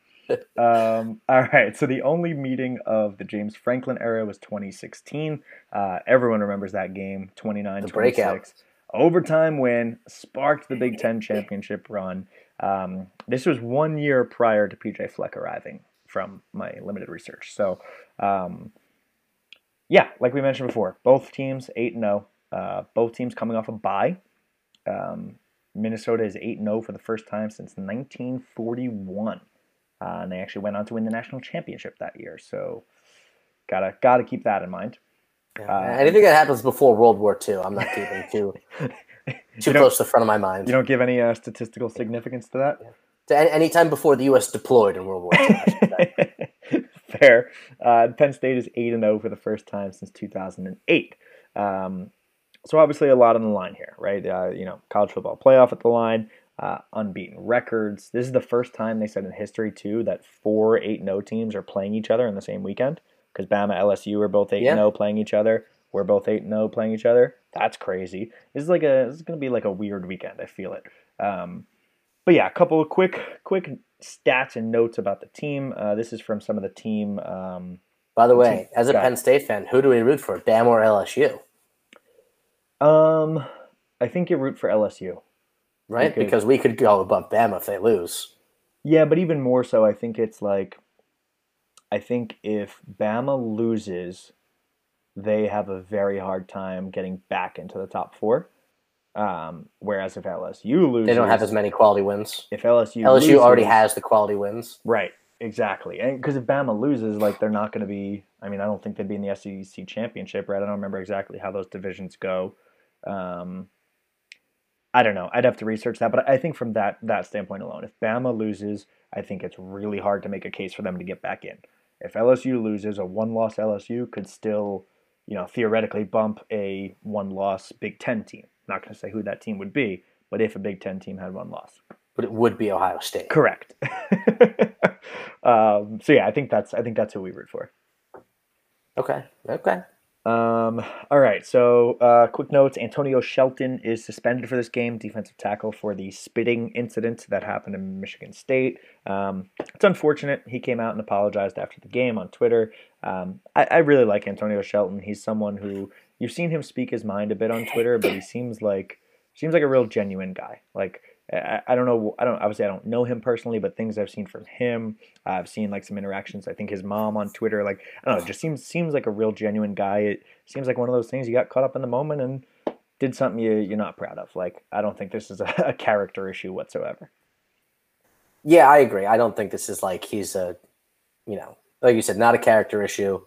Um, all right, so the only meeting of the James Franklin era was 2016. Uh, everyone remembers that game, 29 The breakout. 26. Overtime win sparked the Big Ten championship run. Um, this was one year prior to PJ Fleck arriving from my limited research. So, um, yeah, like we mentioned before, both teams 8 0. Uh, both teams coming off a bye. Um, Minnesota is 8 0 for the first time since 1941. Uh, and they actually went on to win the national championship that year. So, gotta gotta keep that in mind. Yeah. Uh, Anything that happens before World War II, I'm not keeping too too close to the front of my mind. You don't give any uh, statistical significance to that? To any, any time before the U.S. deployed in World War II. I should say. Fair. Uh, Penn State is 8 and 0 for the first time since 2008. Um, so, obviously, a lot on the line here, right? Uh, you know, college football playoff at the line, uh, unbeaten records. This is the first time they said in history, too, that four 8 0 teams are playing each other in the same weekend because Bama, LSU are both 8 0 playing each other. We're both 8 0 playing each other. That's crazy. This is like a, this is going to be like a weird weekend. I feel it. Um, but yeah, a couple of quick quick stats and notes about the team. Uh, this is from some of the team. Um, By the way, as a. Penn State fan, who do we root for, Bama or LSU? um, I think you root for LSU. Right? Okay. Because we could go above Bama if they lose. Yeah, but even more so, I think it's like, I think if Bama loses, they have a very hard time getting back into the top four. Um, whereas if LSU loses, They don't have as many quality wins. if LSU LSU loses, already has the quality wins. Right, exactly. And because if Bama loses, like they're not going to be. I mean, I don't think they'd be in the SEC championship, right? I don't remember exactly how those divisions go. Um, I don't know. I'd have to research that, but I think from that that standpoint alone, if Bama loses, I think it's really hard to make a case for them to get back in. If LSU loses, a one-loss LSU could still, you know, theoretically bump a one-loss Big Ten team. Not going to say who that team would be, but if a Big Ten team had one loss, but it would be Ohio State. correct. um, so yeah, I think that's I think that's who we root for. Okay. Okay. Um, all right, so uh, quick notes Antonio Shelton is suspended for this game, defensive tackle, for the spitting incident that happened in Michigan State. Um, it's unfortunate. He came out and apologized after the game on Twitter. Um, I, I really like Antonio Shelton. He's someone who you've seen him speak his mind a bit on Twitter, but he seems like seems like a real genuine guy. Like I, I don't know. I don't obviously I don't know him personally, but things I've seen from him, uh, I've seen like some interactions. I think his mom on Twitter, like I don't know, just seems seems like a real genuine guy. It seems like one of those things you got caught up in the moment and did something you you're not proud of. Like I don't think this is a, a character issue whatsoever. Yeah, I agree. I don't think this is like he's a, you know, like you said, not a character issue.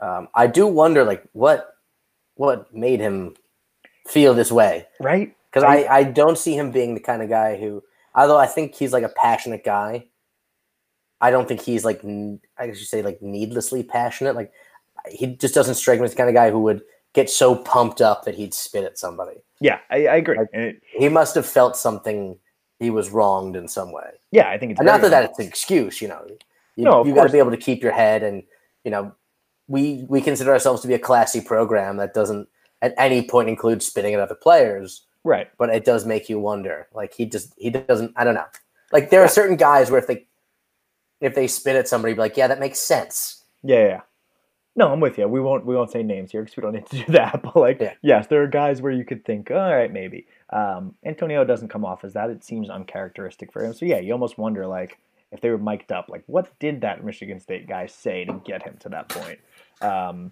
Um, I do wonder, like, what what made him feel this way, Right? Because I, I don't see him being the kind of guy who, although I think he's like a passionate guy, I don't think he's like I should say like needlessly passionate. Like he just doesn't strike me as the kind of guy who would get so pumped up that he'd spit at somebody. Yeah, I, I agree. Like- it, He must have felt something. He was wronged in some way. yeah, I think it's not that that's an excuse, you know. You, No, you got to be able to keep your head, and you know, we we consider ourselves to be a classy program that doesn't at any point include spitting at other players. Right. But it does make you wonder. Like he just he doesn't. I don't know. Like there are certain guys where if they if they spit at somebody, be like, yeah, that makes sense. Yeah, yeah, yeah. No, I'm with you. We won't we won't say names here because we don't need to do that. But like, Yeah. yes, there are guys where you could think, all right, maybe. Um, Antonio doesn't come off as that. It seems uncharacteristic for him. So yeah, you almost wonder like if they were mic'd up, like what did that Michigan State guy say to get him to that point? Um,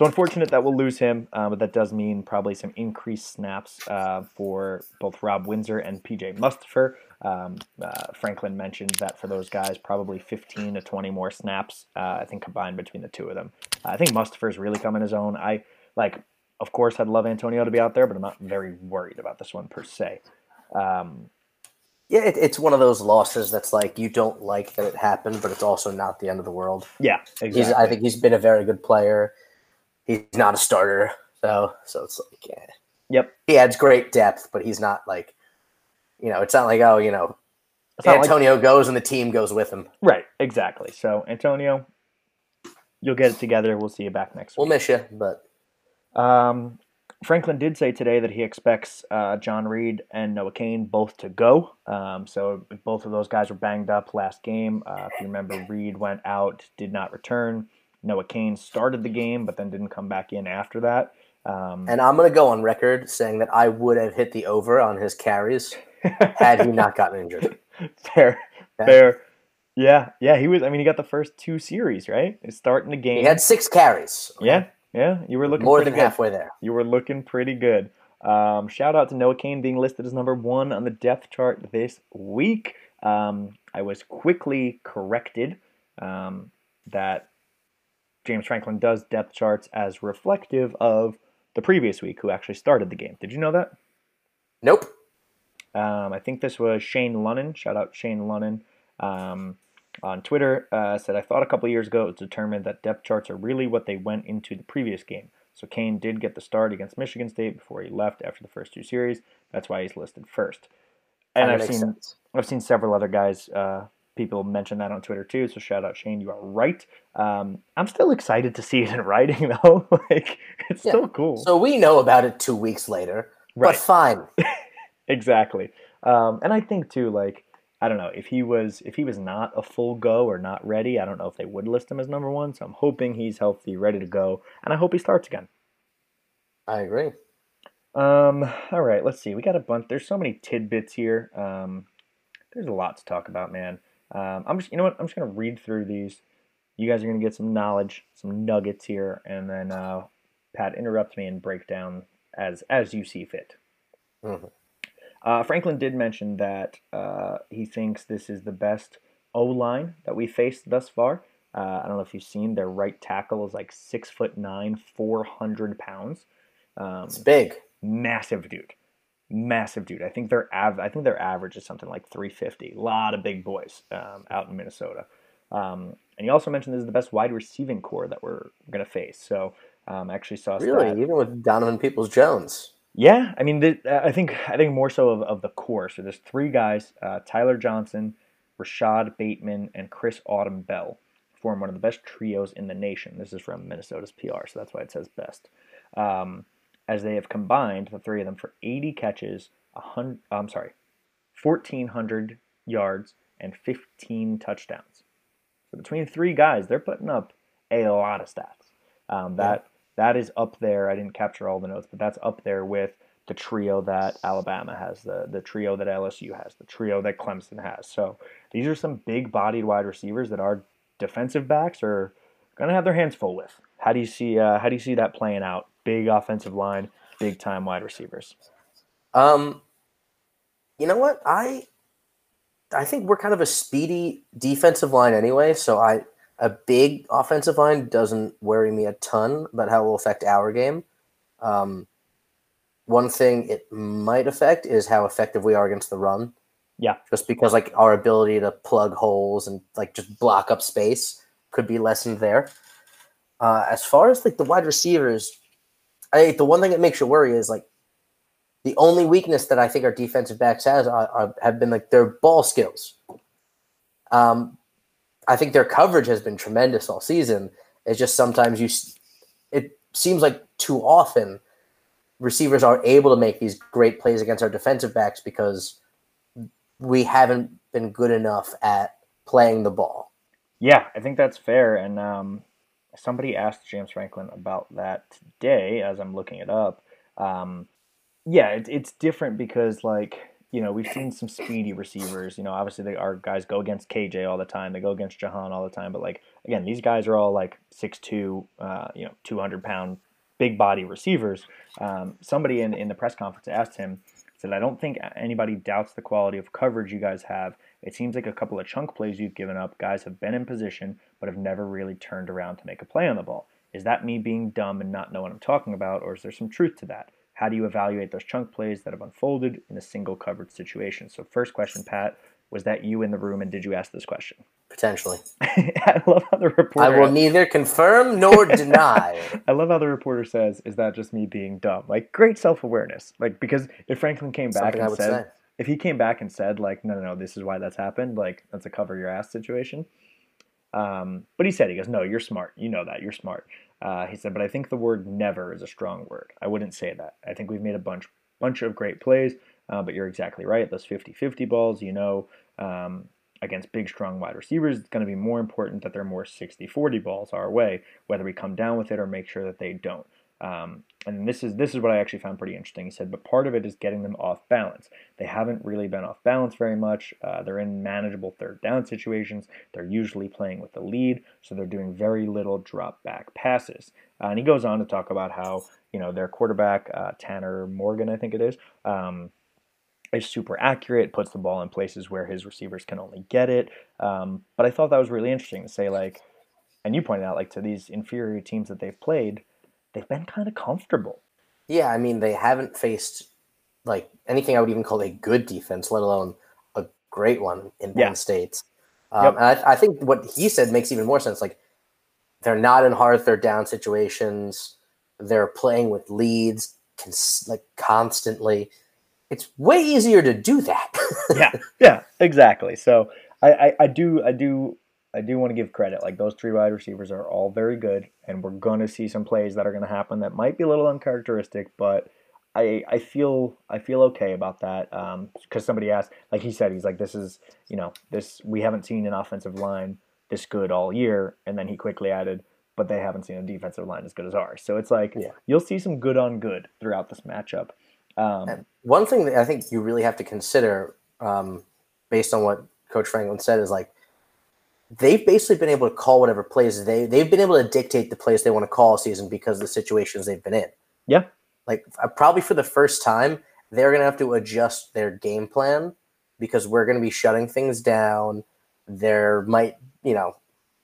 so unfortunate that we'll lose him, uh, but that does mean probably some increased snaps uh, for both Rob Windsor and PJ Mustipher. Um, uh, Franklin mentioned that for those guys, probably 15 to 20 more snaps, uh, I think combined between the two of them. I think Mustipher's really coming his own. I like, of course, I'd love Antonio to be out there, but I'm not very worried about this one per se. Um, Yeah, it, it's one of those losses that's like you don't like that it happened, but it's also not the end of the world. yeah, exactly. He's I think he's been a very good player. He's not a starter, so so it's like yeah. Yep. He adds great depth, but he's not like you know, it's not like oh, you know, not like- Antonio goes and the team goes with him. right, exactly. So Antonio, you'll get it together. We'll see you back next week. We'll miss you, but Um, Franklin did say today that he expects uh, John Reid and Noah Cain both to go. Um, so both of those guys were banged up last game. Uh, if you remember, Reed went out, did not return. Noah Cain started the game, but then didn't come back in after that. Um, and I'm gonna go on record saying that I would have hit the over on his carries had he not gotten injured. fair, Okay? fair. Yeah, yeah. He was. I mean, he got the first two series right. He's starting the game. He had six carries. yeah, yeah. You were looking pretty good. more than good. halfway there. You were looking pretty good. Um, shout out to Noah Cain being listed as number one on the depth chart this week. Um, I was quickly corrected um, that James Franklin does depth charts as reflective of the previous week, who actually started the game. Did you know that? Nope. Um, I think this was Shane Lunnan. Shout out Shane Lunnan um, on Twitter. Uh, said I thought a couple years ago it was determined that depth charts are really what they went into the previous game. So Cain did get the start against Michigan State before he left after the first two series. That's why he's listed first. And I've seen sense. I've seen several other guys. Uh, people mention that on Twitter too. So shout out Shane, you are right. Um, I'm still excited to see it in writing though. like it's Yeah. still cool. So we know about it two weeks later. Right. But fine. exactly um, and i think too like i don't know if he was if he was not a full go or not ready i don't know if they would list him as number one so i'm hoping he's healthy ready to go and i hope he starts again I agree. um, all right let's see we got a bunch there's so many tidbits here um, there's a lot to talk about man um, i'm just you know what i'm just gonna read through these you guys are gonna get some knowledge some nuggets here and then uh, pat interrupt me and break down as as you see fit Mhm. Uh, Franklin did mention that uh, he thinks this is the best O line that we faced thus far. Uh, I don't know if you've seen their right tackle is like six foot nine, four hundred pounds. Um, It's big. massive dude, massive dude. I think their av- I think their average is something like 350. A lot of big boys um, out in Minnesota. Um, and you also mentioned this is the best wide receiving corps that we're going to face. So um, I actually saw really stat- even with Donovan Peoples Jones. Yeah, I mean, the, I think I think more so of, of the corps. So there's three guys: uh, Tyler Johnson, Rashod Bateman, and Chris Autman-Bell form one of the best trios in the nation. This is from Minnesota's PR, so that's why it says best. Um, as they have combined the three of them for 80 catches, I'm sorry, 1,400 yards and 15 touchdowns. So between three guys, they're putting up a lot of stats. Um, that that is up there. I didn't capture all the notes, but that's up there with the trio that Alabama has, the the trio that LSU has, the trio that Clemson has. So these are some big-bodied wide receivers that our defensive backs are going to have their hands full with. How do you see uh, how do you see that playing out? Big offensive line, big time wide receivers. Um, you know what? I I think we're kind of a speedy defensive line anyway, so I a big offensive line doesn't worry me a ton about how it will affect our game. Um, one thing it might affect is how effective we are against the run. Yeah. Just because like our ability to plug holes and like just block up space could be lessened there. Uh, as far as like the wide receivers, I the one thing that makes you worry is like the only weakness that I think our defensive backs has are, are, have been like their ball skills. Um, I think their coverage has been tremendous all season. It's just sometimes you, it seems like too often receivers are able to make these great plays against our defensive backs because we haven't been good enough at playing the ball. Yeah, I think that's fair. And um, somebody asked James Franklin about that today as I'm looking it up. Um, yeah, it, it's different because like you know we've seen some speedy receivers. You know, obviously they, our guys go against KJ all the time. They go against Jahan all the time. But like again, these guys are all like six two, uh, you know, two hundred pound big body receivers. Um, somebody in in the press conference asked him said, I don't think anybody doubts the quality of coverage you guys have. It seems like a couple of chunk plays you've given up. Guys have been in position, but have never really turned around to make a play on the ball. Is that me being dumb and not know what I'm talking about, or is there some truth to that? How do you evaluate those chunk plays that have unfolded in a single covered situation? So, first question, Pat, was that you in the room and did you ask this question? Potentially. I love how the reporter. I will neither confirm nor deny. I love how the reporter says, "Is that just me being dumb?" Like great self awareness. Like because if Franklin came back Something and said, say. if he came back and said like, "No, no, no, this is why that's happened," like that's a cover your ass situation. Um, but he said, he goes, "No, you're smart. You know that. You're smart." Uh, he said, "But I think the word never is a strong word. I wouldn't say that. I think we've made a bunch bunch of great plays, uh, but you're exactly right. Those 50-50 balls, you know." Um, against big, strong wide receivers, it's going to be more important that they're more 60 40 balls our way, whether we come down with it or make sure that they don't. Um, and this is this is what I actually found pretty interesting. He said, but part of it is getting them off balance. They haven't really been off balance very much. Uh, they're in manageable third down situations. They're usually playing with the lead, so they're doing very little drop back passes. Uh, and he goes on to talk about how you know their quarterback uh, Tanner Morgan, I think it is. Um, is super accurate, puts the ball in places where his receivers can only get it. Um, but I thought that was really interesting to say, like, and you pointed out, like, to these inferior teams that they've played, they've been kind of comfortable. Yeah, I mean, they haven't faced like anything I would even call a good defense, let alone a great one in Penn Yeah. State. Um, Yep. And I, I think what he said makes even more sense. Like, they're not in hard third down situations. They're playing with leads, cons- like constantly. It's way easier to do that. yeah, yeah, exactly. So I, I, I do, I do, I do want to give credit. Like those three wide receivers are all very good, and we're gonna see some plays that are gonna happen that might be a little uncharacteristic, but. I, I feel I feel okay about that Um, because somebody asked like he said he's like this is you know this we haven't seen an offensive line this good all year and then he quickly added but they haven't seen a defensive line as good as ours so it's like Yeah. you'll see some good on good throughout this matchup um, one thing that I think you really have to consider, um, based on what Coach Franklin said, is like they've basically been able to call whatever plays they they've been able to dictate the plays they want to call all season because of the situations they've been in. Yeah. like uh, probably for the first time, they're gonna have to adjust their game plan because we're gonna be shutting things down. There might, you know,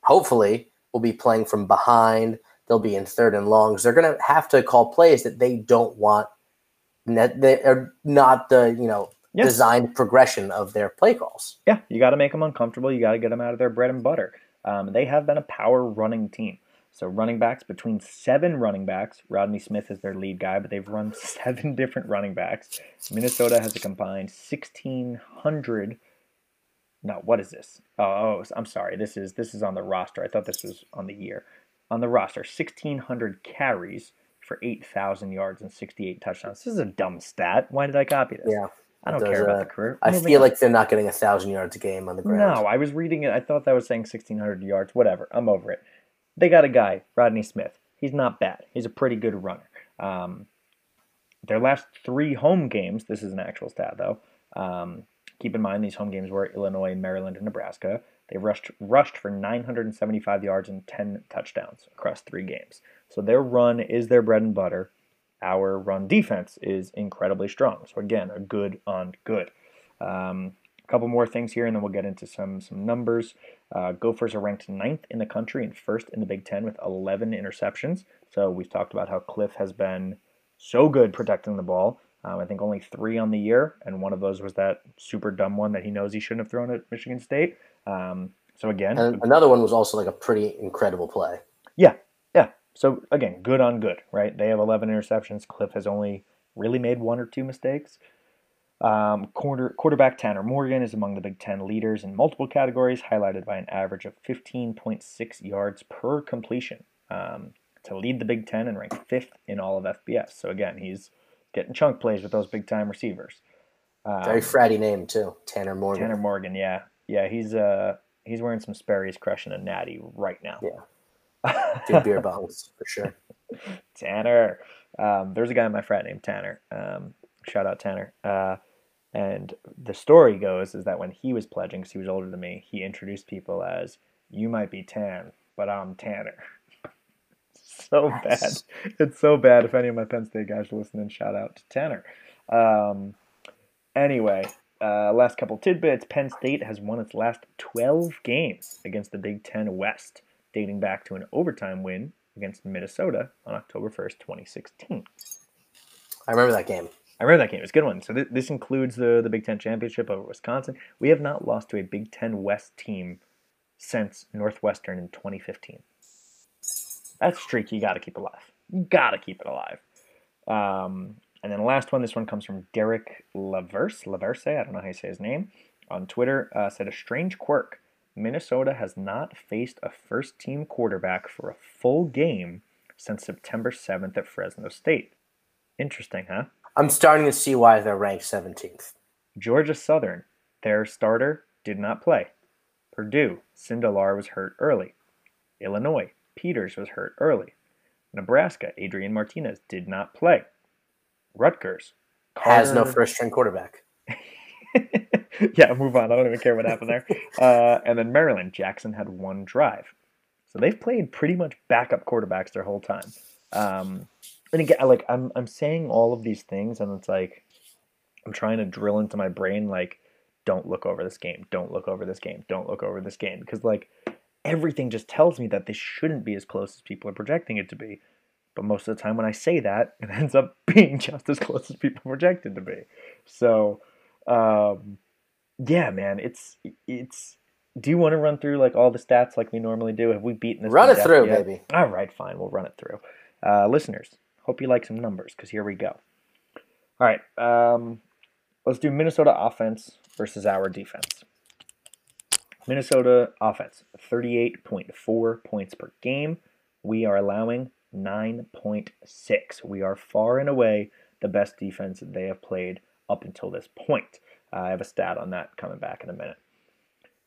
hopefully we'll be playing from behind. They'll be in third and longs. They're gonna have to call plays that they don't want that they are not the you know Yeah. designed progression of their play calls. Yeah, you got to make them uncomfortable. You got to get them out of their bread and butter. Um, they have been a power running team. So running backs between seven running backs. Rodney Smith is their lead guy, but they've run seven different running backs. Minnesota has a combined sixteen hundred. No, what is this? Oh, oh, I'm sorry. This is this is on the roster. I thought this was on the year. On the roster, sixteen hundred carries for eight thousand yards and sixty-eight touchdowns. This is a dumb stat. Why did I copy this? Yeah, I don't Those, care about uh, the career. I Moving feel on. like they're not getting a thousand yards a game on the ground. No, I was reading it. I thought that was saying 1,600 yards. Whatever. I'm over it. They got a guy, Rodney Smith. He's not bad. He's a pretty good runner. Um, their last three home games, this is an actual stat though. Um, keep in mind these home games were Illinois, Maryland, and Nebraska. They rushed rushed for 975 yards and 10 touchdowns across three games. So their run is their bread and butter. Our run defense is incredibly strong. So again, a good on good. Um, a couple more things here, and then we'll get into some some numbers. Uh, Gophers are ranked ninth in the country and first in the Big Ten with 11 interceptions. So we've talked about how Cliff has been so good protecting the ball. Um, I think only three on the year, and one of those was that super dumb one that he knows he shouldn't have thrown at Michigan State. Um, so again, And another one was also like a pretty incredible play. yeah, yeah. So again, good on good, right? They have 11 interceptions. Cliff has only really made one or two mistakes. Um, quarter, quarterback Tanner Morgan is among the Big Ten leaders in multiple categories, highlighted by an average of 15.6 yards per completion um, to lead the Big Ten and rank fifth in all of FBS. So again, he's getting chunk plays with those big time receivers. Um, Very fratty name too, Tanner Morgan. Tanner Morgan, yeah, yeah, he's uh he's wearing some Sperry's crushing a natty right now. Yeah. Good beer bongs for sure. Tanner. Um, there's a guy in my frat named Tanner. Um, shout out Tanner. Uh, and the story goes is that when he was pledging, because he was older than me, he introduced people as "You might be Tan, but I'm Tanner." so bad. It's so bad. If any of my Penn State guys are listening, shout out to Tanner. Um, anyway, uh, last couple tidbits. Penn State has won its last 12 games against the Big Ten West, dating back to an overtime win against Minnesota on October 1st, 2016. I remember that game. I remember that game. It was a good one. So th- this includes the, the Big Ten championship over Wisconsin. We have not lost to a Big Ten West team since Northwestern in 2015. That streak you got to keep alive. You got to keep it alive. Um, and then the last one, this one comes from Derek Laverse. Laverse, I don't know how you say his name. On Twitter, uh, said a strange quirk. Minnesota has not faced a first team quarterback for a full game since September 7th at Fresno State. Interesting, huh? I'm starting to see why they're ranked 17th. Georgia Southern, their starter, did not play. Purdue, Sindelar was hurt early. Illinois, Peters was hurt early. Nebraska, Adrian Martinez did not play. Rutgers, Has no first string quarterback. yeah, move on. I don't even care what happened there. Uh, and then Maryland, Jackson had one drive. So they've played pretty much backup quarterbacks their whole time. Um, and again, like I'm, I'm saying all of these things, and it's like I'm trying to drill into my brain, like, don't look over this game, don't look over this game, don't look over this game, because like everything just tells me that this shouldn't be as close as people are projecting it to be. But most of the time, when I say that, it ends up being just as close as people project it to be. So, um, yeah, man, it's it's. Do you want to run through like all the stats like we normally do? Have we beaten this? Run it through, yet? baby. All right, fine, we'll run it through. Uh, listeners, hope you like some numbers because here we go. All right, um, let's do Minnesota offense versus our defense. Minnesota offense, 38.4 points per game. We are allowing 9.6. We are far and away the best defense that they have played up until this point. I have a stat on that coming back in a minute.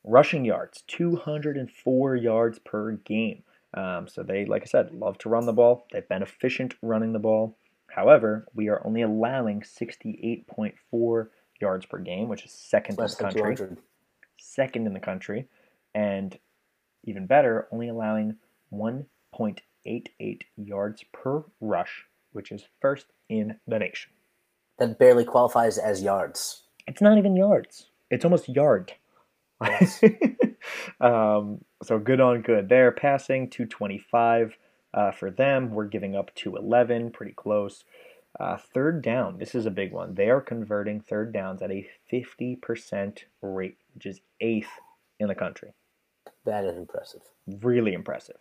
Rushing yards, 204 yards per game. Um, so they, like I said, love to run the ball. They've been efficient running the ball. However, we are only allowing 68.4 yards per game, which is second in the country. 200. Second in the country, and even better, only allowing 1.88 yards per rush, which is first in the nation. That barely qualifies as yards. It's not even yards. It's almost yard. Yes. um, so good on good there. Passing 225 uh, for them. We're giving up 211, pretty close. Uh, third down, this is a big one. They are converting third downs at a 50% rate, which is eighth in the country. That is impressive. Really impressive.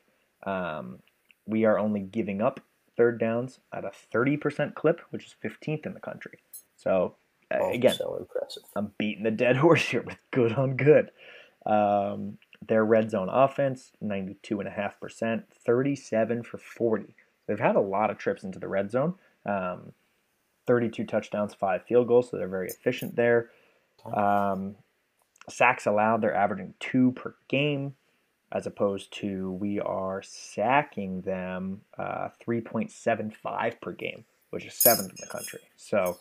Um, we are only giving up third downs at a 30% clip, which is 15th in the country. So, Oh, again, so impressive. I'm beating the dead horse here with good on good. Um, their red zone offense, 92.5%, 37 for 40. They've had a lot of trips into the red zone. Um, 32 touchdowns, five field goals, so they're very efficient there. Um, sacks allowed, they're averaging two per game, as opposed to we are sacking them uh, 3.75 per game, which is seventh in the country. So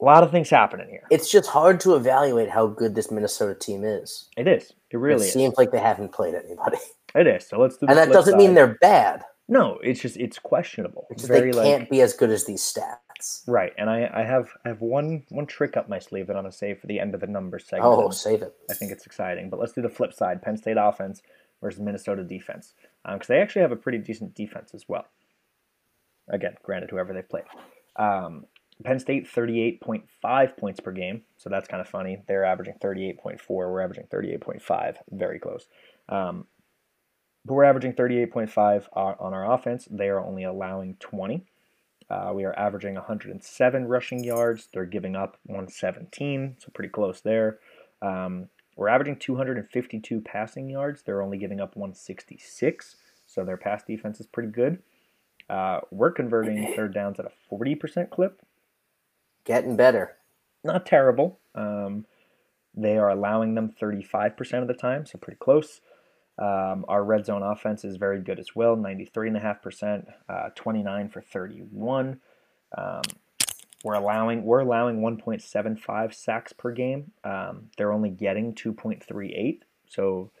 a lot of things happening here. It's just hard to evaluate how good this Minnesota team is. It is. It really it is. seems like they haven't played anybody, It is. So let's do. And that doesn't mean side. th're bad. No, it's just it's questionable. It's just Very they can't be as good as these stats. right. And I, I have I have one one trick up my sleeve that I'm gonna save for the end of the numbers segment. Oh, save it. I think it's exciting. But let's do the flip side: Penn State offense versus Minnesota defense, because they actually have a pretty decent defense as well. Again, granted, whoever they play. Um, Penn State 38.5 points per game, so that's kind of funny. They're averaging 38.4. We're averaging 38.5, very close. Um, but we're averaging 38.5 on our offense. They are only allowing 20. Uh, we are averaging 107 rushing yards. They're giving up 117, so pretty close there. Um, we're averaging 252 passing yards. They're only giving up 166, so their pass defense is pretty good. Uh, we're converting third downs at a 40% clip. Getting better. Not terrible. Um, they are allowing them 35% of the time, so pretty close. Um, our red zone offense is very good as well 93.5%, uh, 29 for 31. Um, we're allowing we're allowing 1.75 sacks per game. Um, they're only getting 2.38. So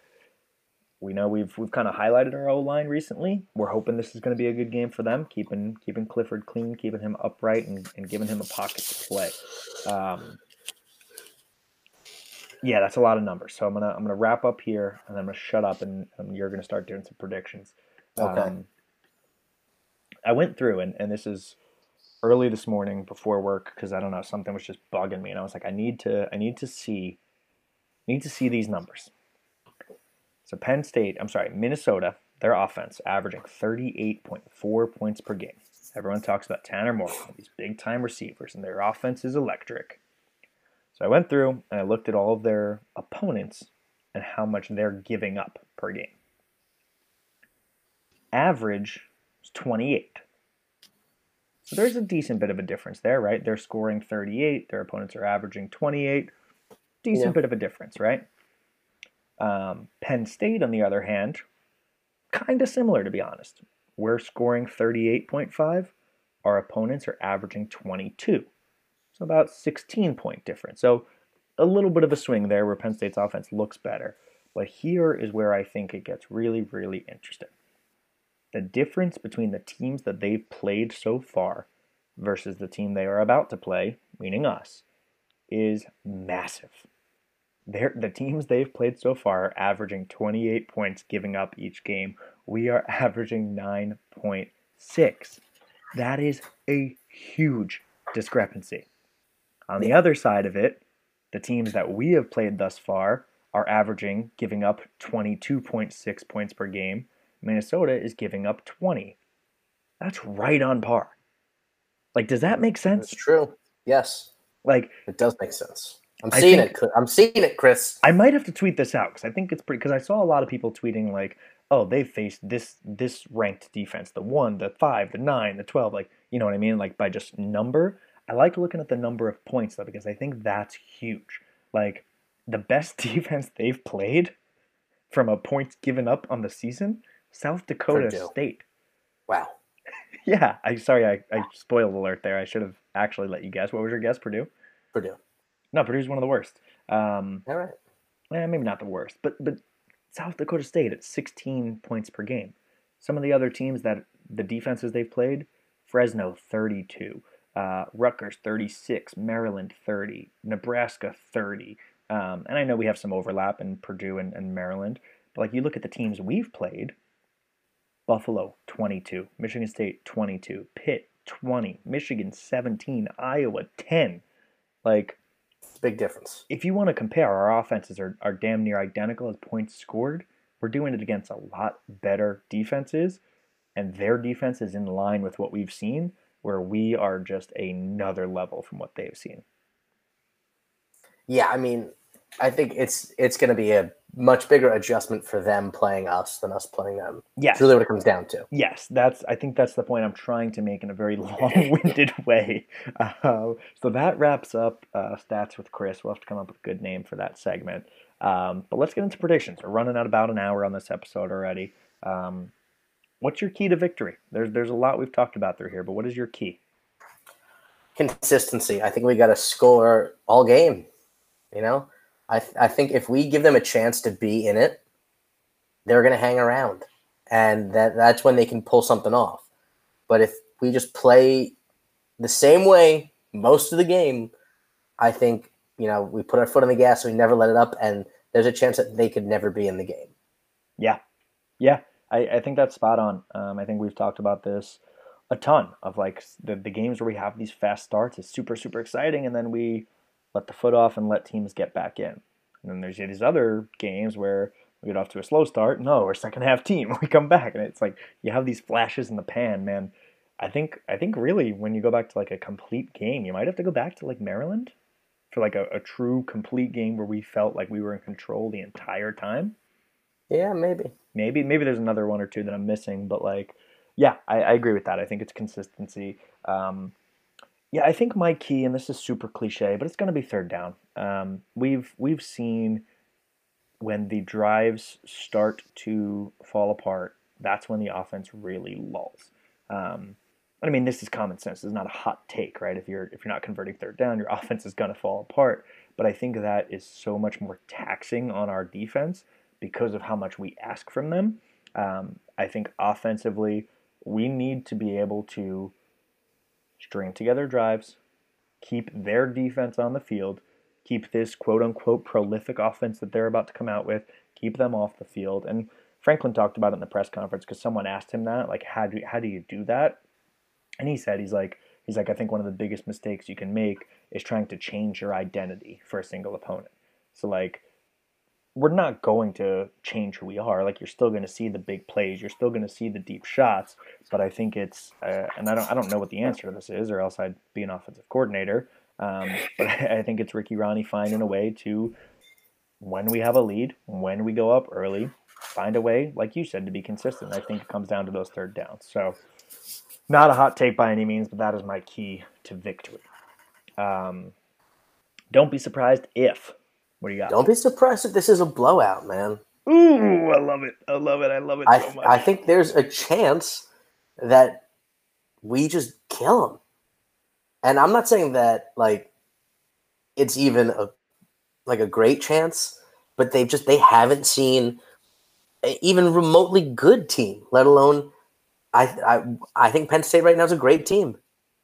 we know we've we've kind of highlighted our O line recently. We're hoping this is going to be a good game for them, keeping keeping Clifford clean, keeping him upright, and, and giving him a pocket to play. Um, yeah, that's a lot of numbers. So I'm gonna I'm gonna wrap up here, and I'm gonna shut up, and, and you're gonna start doing some predictions. Okay. Um, I went through, and, and this is early this morning before work because I don't know something was just bugging me, and I was like, I need to I need to see need to see these numbers. So Penn State, I'm sorry, Minnesota, their offense averaging 38.4 points per game. Everyone talks about Tanner Moore, these big time receivers, and their offense is electric. So I went through and I looked at all of their opponents and how much they're giving up per game. Average is 28. So there's a decent bit of a difference there, right? They're scoring 38, their opponents are averaging 28. Decent Yeah. bit of a difference, right? Um, Penn State, on the other hand, kind of similar to be honest. We're scoring 38.5, our opponents are averaging 22. So about 16 point difference. So a little bit of a swing there where Penn State's offense looks better. But here is where I think it gets really, really interesting. The difference between the teams that they've played so far versus the team they are about to play, meaning us, is massive. They're, the teams they've played so far are averaging 28 points giving up each game. We are averaging 9.6. That is a huge discrepancy. On the other side of it, the teams that we have played thus far are averaging giving up 22.6 points per game. Minnesota is giving up 20. That's right on par. Like, does that make sense? It's true. Yes, Like, it does make sense. I'm I seeing think- it. I'm seeing it, Chris. I might have to tweet this out because I think it's pretty. Because I saw a lot of people tweeting like, "Oh, they faced this this ranked defense, the one, the five, the nine, the twelve, like you know what I mean, like by just number." I like looking at the number of points though because I think that's huge. Like the best defense they've played from a points given up on the season, South Dakota. State. Wow. Yeah, I sorry I, I spoiled alert there. I should have actually let you guess. What was your guess, Purdue? Purdue. No, Purdue's one of the worst. Um, All right. eh, maybe not the worst, but but South Dakota State at 16 points per game. Some of the other teams that the defenses they've played, Fresno 32, uh, Rutgers 36, Maryland 30, Nebraska 30. Um, and I know we have some overlap in Purdue and, and Maryland, but like you look at the teams we've played, Buffalo 22, Michigan State 22, Pitt 20, Michigan 17, Iowa 10. Like, Big difference. if you want to compare, our offenses are, are damn near identical as points scored. We're doing it against a lot better defenses, and their defense is in line with what we've seen, where we are just another level from what they've seen. Yeah, I mean, I think it's it's going to be a much bigger adjustment for them playing us than us playing them. Yes. It's really what it comes down to. Yes, that's. I think that's the point I'm trying to make in a very long-winded way. Uh, so that wraps up uh, stats with Chris. We'll have to come up with a good name for that segment. Um, but let's get into predictions. We're running out about an hour on this episode already. Um, what's your key to victory? There's there's a lot we've talked about through here, but what is your key? Consistency. I think we got to score all game. You know, I th- I think if we give them a chance to be in it, they're going to hang around, and that that's when they can pull something off. But if we just play the same way most of the game, I think you know we put our foot on the gas, we never let it up, and there's a chance that they could never be in the game. Yeah, yeah, I, I think that's spot on. Um, I think we've talked about this a ton of like the, the games where we have these fast starts is super super exciting, and then we let the foot off and let teams get back in. And then there's these other games where we get off to a slow start. No, we're second half team. We come back, and it's like you have these flashes in the pan, man. I think I think really when you go back to like a complete game, you might have to go back to like Maryland for like a, a true complete game where we felt like we were in control the entire time Yeah, maybe. maybe maybe there's another one or two that I'm missing, but like, yeah, I, I agree with that. I think it's consistency. Um, yeah, I think my key, and this is super cliche, but it's going to be third down. Um, we've we've seen when the drives start to fall apart, that's when the offense really lulls. Um, I mean, this is common sense. This is not a hot take, right? If you're if you're not converting third down, your offense is going to fall apart. But I think that is so much more taxing on our defense because of how much we ask from them. Um, I think offensively, we need to be able to string together drives, keep their defense on the field, keep this quote unquote prolific offense that they're about to come out with, keep them off the field. And Franklin talked about it in the press conference because someone asked him that, like, how do how do you do that? And he said he's like he's like I think one of the biggest mistakes you can make is trying to change your identity for a single opponent. So like we're not going to change who we are. Like you're still going to see the big plays, you're still going to see the deep shots. But I think it's, uh, and I don't, I don't know what the answer to this is, or else I'd be an offensive coordinator. Um, but I think it's Ricky Rahne finding a way to, when we have a lead, when we go up early, find a way, like you said, to be consistent. I think it comes down to those third downs. So, not a hot take by any means, but that is my key to victory. Um, don't be surprised if. What do you got? Don't be surprised if this is a blowout, man. Ooh, I love it. I love it. I love it I, so much. I think there's a chance that we just kill them. And I'm not saying that like it's even a like a great chance, but they've just they haven't seen a even remotely good team, let alone I I I think Penn State right now is a great team.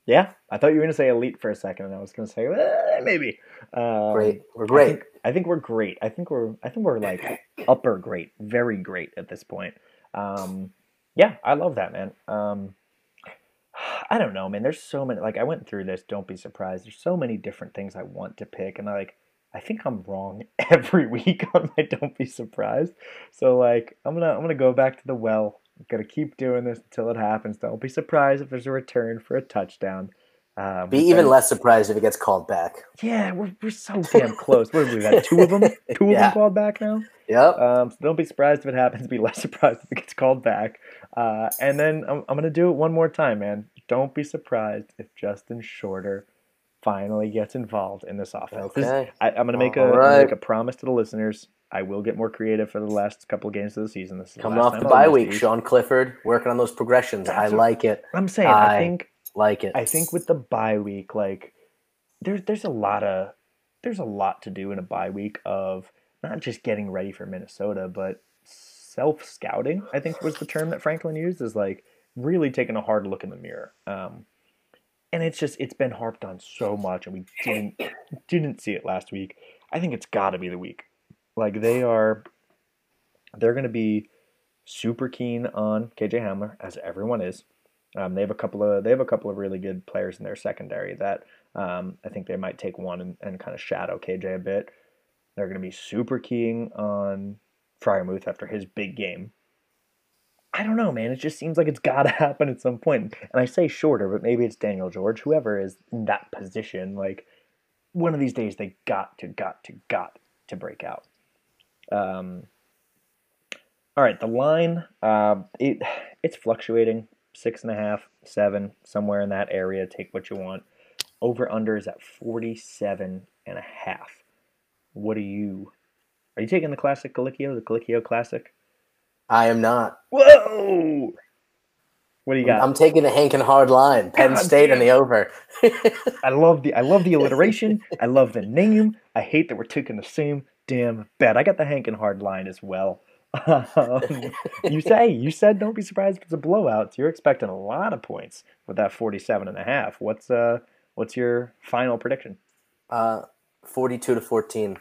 yeah, I thought you were going to say elite for a second, and I was going to say eh, maybe. Um, Great. We're great. I think we're great. I think we're I think we're like upper great, very great at this point. Um, yeah, I love that man. Um, I don't know, man. There's so many. Like I went through this. Don't be surprised. There's so many different things I want to pick, and I like. I think I'm wrong every week on my don't be surprised. So like I'm gonna I'm gonna go back to the well. I'm gonna keep doing this until it happens. Don't be surprised if there's a return for a touchdown. Um, Be even been- less surprised if it gets called back. Yeah, we're, we're so damn close. What have we got? Two of them? Two of them called back now? Yep. Um, so don't be surprised if it happens. Be less surprised if it gets called back. Uh, and then I'm, I'm going to do it one more time, man. Don't be surprised if Justin Shorter finally gets involved in this offense. Okay. I, I'm going to make, a, All I'm gonna right. make a promise to the listeners. I will get more creative for the last couple of games of the season. This is Coming last off time the bye miss week. Sean Clifford working on those progressions. I That's what- like it. I'm saying, I I- think Like it. I think with the bye week, like there's there's a lot of there's a lot to do in a bye week of not just getting ready for Minnesota, but self scouting. I think was the term that Franklin used is like really taking a hard look in the mirror. Um, and it's just it's been harped on so much, and we didn't didn't see it last week. I think it's got to be the week. Like they are, they're going to be super keen on KJ Hamler as everyone is. Um, they have a couple of they have a couple of really good players in their secondary that um, I think they might take one and, and kind of shadow KJ a bit. They're going to be super keying on Freiermuth after his big game. I don't know, man. It just seems like it's got to happen at some point. And I say shorter, but maybe it's Daniel George, whoever is in that position. Like one of these days, they got to, got to, got to break out. Um, all right, the line, uh, it it's fluctuating six and a half, seven, somewhere in that area. Take what you want. Over under is at 47 and a half. What are you? Are you taking the classic Colicchio, the Colicchio Classic? I am not. Whoa! What do you got? I'm taking the Hank and hard line. Penn God State and the over. I love the I love the alliteration. I love the name. I hate that we're taking the same damn bet. I got the Hank and Hard line as well. Um, you say you said don't be surprised if it's a blowout. So You're expecting a lot of points with that 47 and a half. What's uh what's your final prediction? uh, 42 to 14.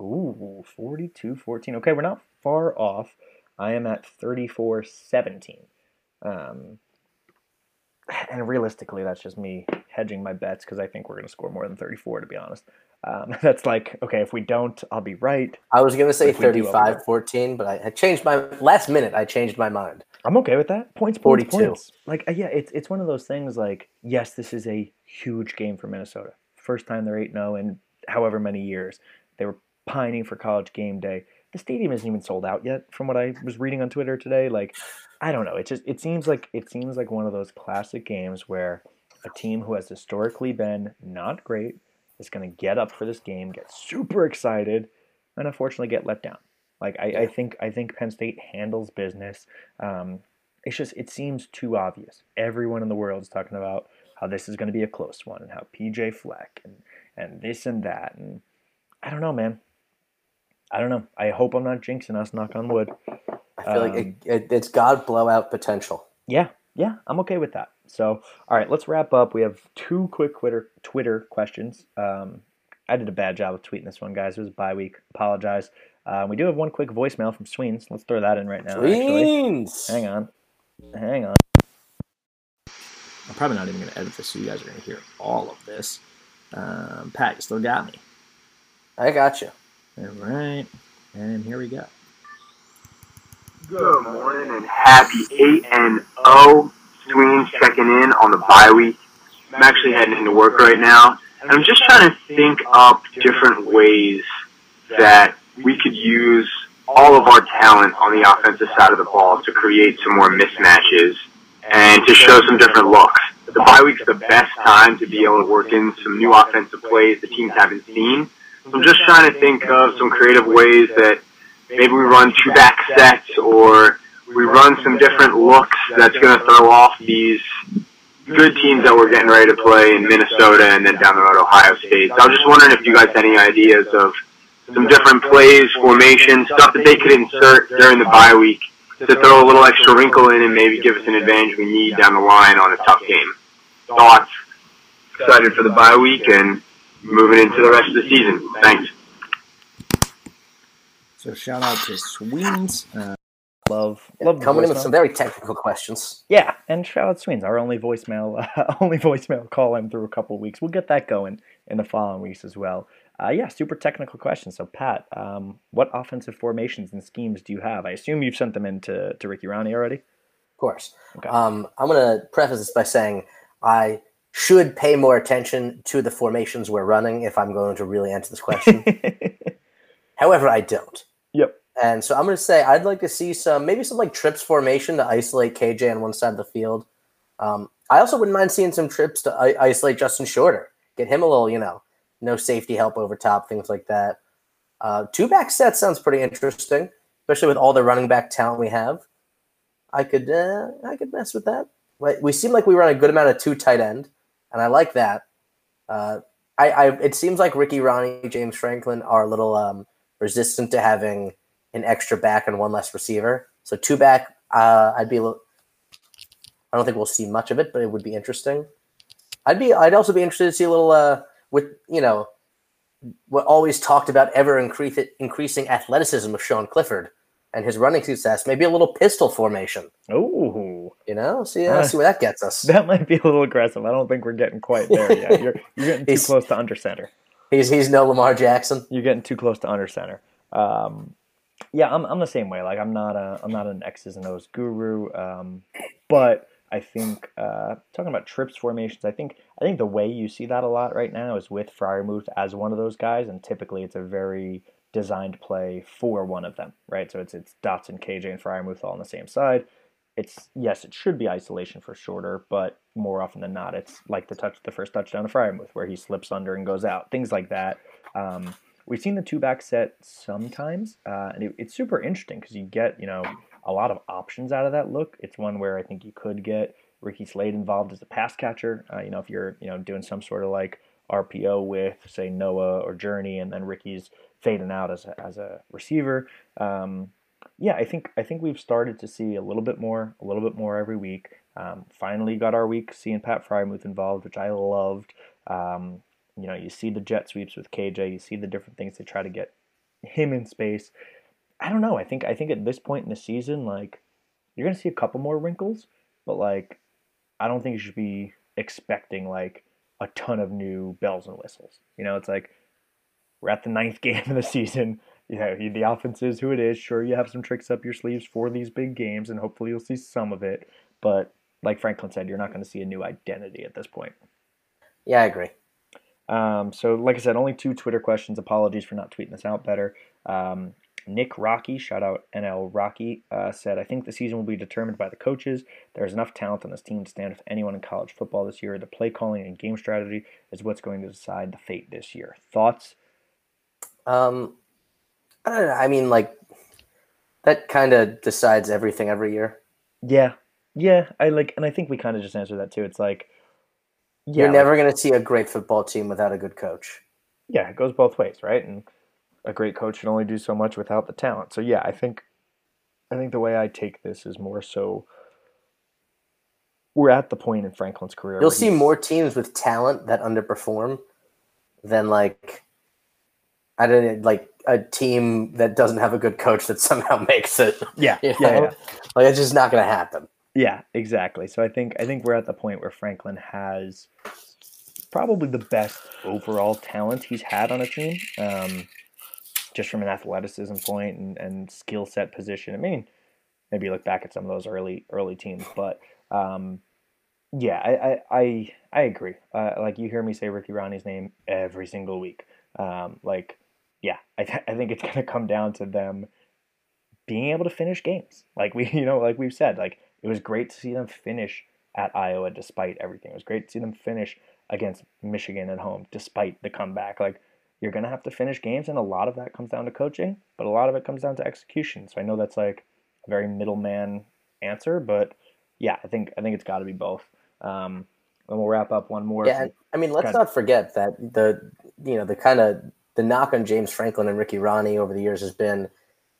Ooh, 42-14. Okay, we're not far off. I am at 34-17. Um, and realistically, that's just me hedging my bets because I think we're going to score more than 34, to be honest. Um, that's like, okay, if we don't, I'll be right. I was going to say If we do 35 over. 14, but I, I changed my last minute. I changed my mind. I'm okay with that. Points, points, 42. points. Like, uh, yeah, it's it's one of those things. Like, yes, this is a huge game for Minnesota. First time they're 8 0 in however many years. They were pining for college game day. The stadium isn't even sold out yet, from what I was reading on Twitter today. Like, I don't know. It just it seems like it seems like one of those classic games where a team who has historically been not great is going to get up for this game, get super excited, and unfortunately get let down. Like I, I think I think Penn State handles business. Um, it's just it seems too obvious. Everyone in the world is talking about how this is going to be a close one and how PJ Fleck and and this and that and I don't know, man. I don't know. I hope I'm not jinxing us. Knock on wood. I feel like Um, it, it, it's God blowout potential. Yeah, yeah, I'm okay with that. So, all right, let's wrap up. We have two quick Twitter Twitter questions. Um, I did a bad job of tweeting this one, guys. It was a bye week. Apologize. Uh, we do have one quick voicemail from Sweens. Let's throw that in right now. Actually, hang on, hang on. I'm probably not even going to edit this, so you guys are going to hear all of this. Um, Pat, you still got me. I got you. All right, and here we go. Good morning and happy 8 and 0. Sweens checking in on the bye week. I'm actually heading into work right now, and I'm just trying to think up different ways that we could use all of our talent on the offensive side of the ball to create some more mismatches and to show some different looks. The bye week's the best time to be able to work in some new offensive plays the teams haven't seen. So I'm just trying to think of some creative ways that maybe we run two back sets or we run some different looks that's going to throw off these good teams that we're getting ready to play in Minnesota and then down the road Ohio State. So I was just wondering if you guys had any ideas of some different plays, formations, stuff that they could insert during the bye week to throw a little extra wrinkle in and maybe give us an advantage we need down the line on a tough game. Thoughts? Excited for the bye week and moving into the rest of the season. Thanks. So shout out to Sweens. Uh, love love Coming in with some very technical questions. Yeah, and shout out Sweens, our only voicemail, uh, only voicemail call in through a couple weeks. We'll get that going in the following weeks as well. Uh, yeah, super technical question. So Pat, um, what offensive formations and schemes do you have? I assume you've sent them in to, to Ricky Rahne already. Of course. Okay. Um, I'm going to preface this by saying I should pay more attention to the formations we're running if I'm going to really answer this question. However, I don't. yep. And so I'm going to say I'd like to see some, maybe some like trips formation to isolate KJ on one side of the field. Um, I also wouldn't mind seeing some trips to I- isolate Justin Shorter, get him a little, you know, no safety help over top, things like that. Uh, two back set sounds pretty interesting, especially with all the running back talent we have. I could, uh, I could mess with that. We seem like we run a good amount of two tight end, and I like that. Uh, I, I, it seems like Ricky, Rahne, James Franklin are a little um, resistant to having an extra back and one less receiver. So two back, uh, I'd be a little. I don't think we'll see much of it, but it would be interesting. I'd be. I'd also be interested to see a little uh, with you know what always talked about ever increase, increasing athleticism of Sean Clifford and his running success. Maybe a little pistol formation. Oh, You know, see, uh, see where that gets us. That might be a little aggressive. I don't think we're getting quite there yet. You're, you're getting too close to under center. He's he's no Lamar Jackson. You're getting too close to under center. Um, yeah, I'm, I'm the same way. Like I'm not a I'm not an X's and O's guru, um, but I think uh, talking about trips formations, I think I think the way you see that a lot right now is with Freiermuth as one of those guys, and typically it's a very designed play for one of them, right? So it's it's Dotson, KJ, and Freiermuth all on the same side. It's yes, it should be isolation for shorter, but more often than not, it's like the touch the first touchdown of Freiermuth where he slips under and goes out, things like that. Um, we've seen the two back set sometimes, uh, and it, it's super interesting because you get you know a lot of options out of that look. It's one where I think you could get Ricky Slade involved as a pass catcher. Uh, you know, if you're you know doing some sort of like RPO with say Noah or Journey, and then Ricky's fading out as a, as a receiver. Um, yeah, I think I think we've started to see a little bit more, a little bit more every week. Um, finally, got our week seeing Pat Freiermuth involved, which I loved. Um, you know, you see the jet sweeps with KJ, you see the different things to try to get him in space. I don't know. I think I think at this point in the season, like you're gonna see a couple more wrinkles, but like I don't think you should be expecting like a ton of new bells and whistles. You know, it's like we're at the ninth game of the season. You know, the offense is who it is. Sure, you have some tricks up your sleeves for these big games, and hopefully you'll see some of it. But like Franklin said, you're not going to see a new identity at this point. Yeah, I agree. Um, so, like I said, only two Twitter questions. Apologies for not tweeting this out better. Um, Nick Rocky, shout out NL Rocky, uh, said, I think the season will be determined by the coaches. There's enough talent on this team to stand with anyone in college football this year. The play calling and game strategy is what's going to decide the fate this year. Thoughts? Um, I don't know. I mean, like that kind of decides everything every year. Yeah. Yeah. I like, and I think we kind of just answered that too. It's like, yeah, You're like- never going to see a great football team without a good coach. yeah, it goes both ways, right? And a great coach can only do so much without the talent. So yeah, I think I think the way I take this is more so we're at the point in Franklin's career. You'll see more teams with talent that underperform than like I don't know, like a team that doesn't have a good coach that somehow makes it. Yeah, You yeah, yeah, Like it's just not going to happen. Yeah, exactly. So I think I think we're at the point where Franklin has probably the best overall talent he's had on a team, um, just from an athleticism point and, and skill set position. I mean, maybe look back at some of those early early teams, but um, yeah, I I, I, I agree. Uh, like you hear me say Ricky Rahne's name every single week. Um, like, yeah, I, th- I think it's gonna come down to them being able to finish games. Like we, you know, like we've said, like it was great to see them finish at Iowa despite everything. It was great to see them finish against Michigan at home despite the comeback. Like you're gonna have to finish games, and a lot of that comes down to coaching, but a lot of it comes down to execution. So I know that's like a very middleman answer, but yeah, I think I think it's got to be both. Um, and we'll wrap up one more. Yeah, I mean, let's not forget that the you know the kind of the knock on James Franklin and Ricky Rahne over the years has been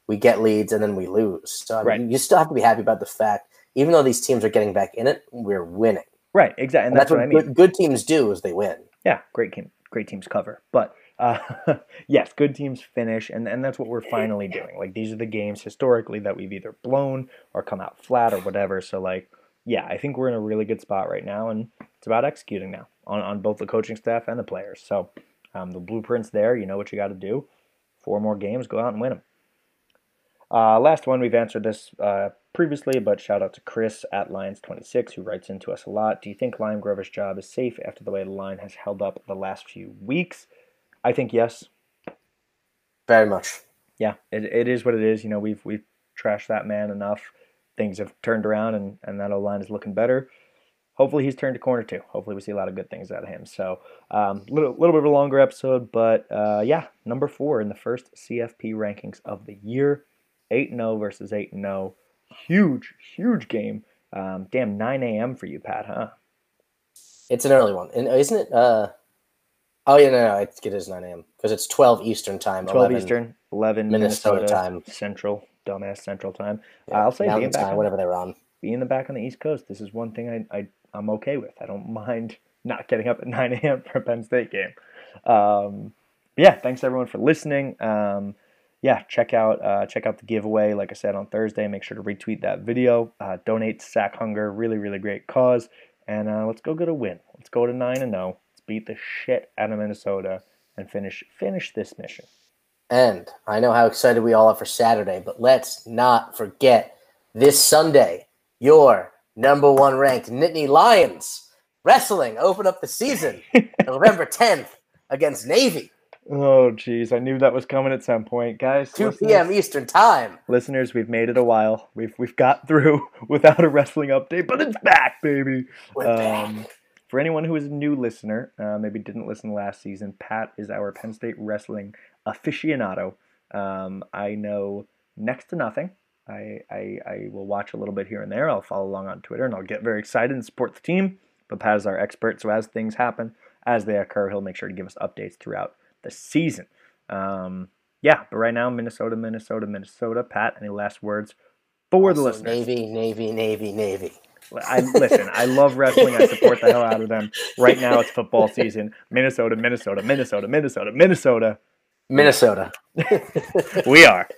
we get leads and then we lose. So I mean, Right. you still have to be happy about the fact, even though these teams are getting back in it, we're winning. right, exactly, and And that's, that's, what I mean. good, good teams do is they win. Yeah, great team, great teams cover. But uh, yes, good teams finish, and, and that's what we're finally doing. Like these are the games historically that we've either blown or come out flat or whatever. So like, yeah, I think we're in a really good spot right now, and it's about executing now on, on both the coaching staff and the players. So um, the blueprint's there. You know what you got to do. Four more games, go out and win them. Uh, last one, we've answered this uh, previously, but shout out to Chris at Lions26 who writes into us a lot. Do you think Limegrover's job is safe after the way the line has held up the last few weeks? I think yes. Very much. Yeah, it, it is what it is. You know, we've we've trashed that man enough. Things have turned around, and and that O line is looking better. Hopefully, he's turned a corner too. Hopefully, we see a lot of good things out of him. So, um, little little bit of a longer episode, but uh, yeah, number four in the first CFP rankings of the year, eight and zero versus eight and zero. Huge, huge game. Um, damn, 9 a.m. for you, Pat, huh? It's an early one, and isn't it? Uh, oh yeah, no, no, it, it is nine a.m. because it's twelve Eastern time. 12 11 Eastern, 11 Minnesota Minnesota, time. Central, dumbass Central time. yeah, I'll say being back time, on- whatever they're on. being in the back on the East Coast, this is one thing I, I I'm okay with. I don't mind not getting up at 9 a.m. for a Penn State game. Um, yeah, thanks everyone for listening. Um, yeah, check out uh, check out the giveaway. Like I said on Thursday, make sure to retweet that video. Uh, donate to Sack Hunger, really really great cause. And uh, let's go get a win. Let's go to nine and zero. Let's beat the shit out of Minnesota and finish finish this mission. And I know how excited we all are for Saturday, but let's not forget this Sunday, your number one ranked Nittany Lions wrestling open up the season November 10th against Navy. Oh, jeez, I knew that was coming at some point, guys. 2 p.m. Eastern Time. Listeners, we've made it a while. We've we've got through without a wrestling update, but it's back, baby. We're Um, back. for anyone who is a new listener, uh, maybe didn't listen last season, Pat is our Penn State wrestling aficionado. Um, I know next to nothing. I, I, I will watch a little bit here and there. I'll follow along on Twitter and I'll get very excited and support the team. But Pat is our expert, so as things happen, as they occur, he'll make sure to give us updates throughout the season. Um, yeah, but right now, Minnesota, Minnesota, Minnesota. Pat, any last words for the Also, listeners? Navy, Navy, Navy, Navy. I listen. I love wrestling. I support the hell out of them. Right now, it's football season. Minnesota, Minnesota, Minnesota, Minnesota, Minnesota. Minnesota. We are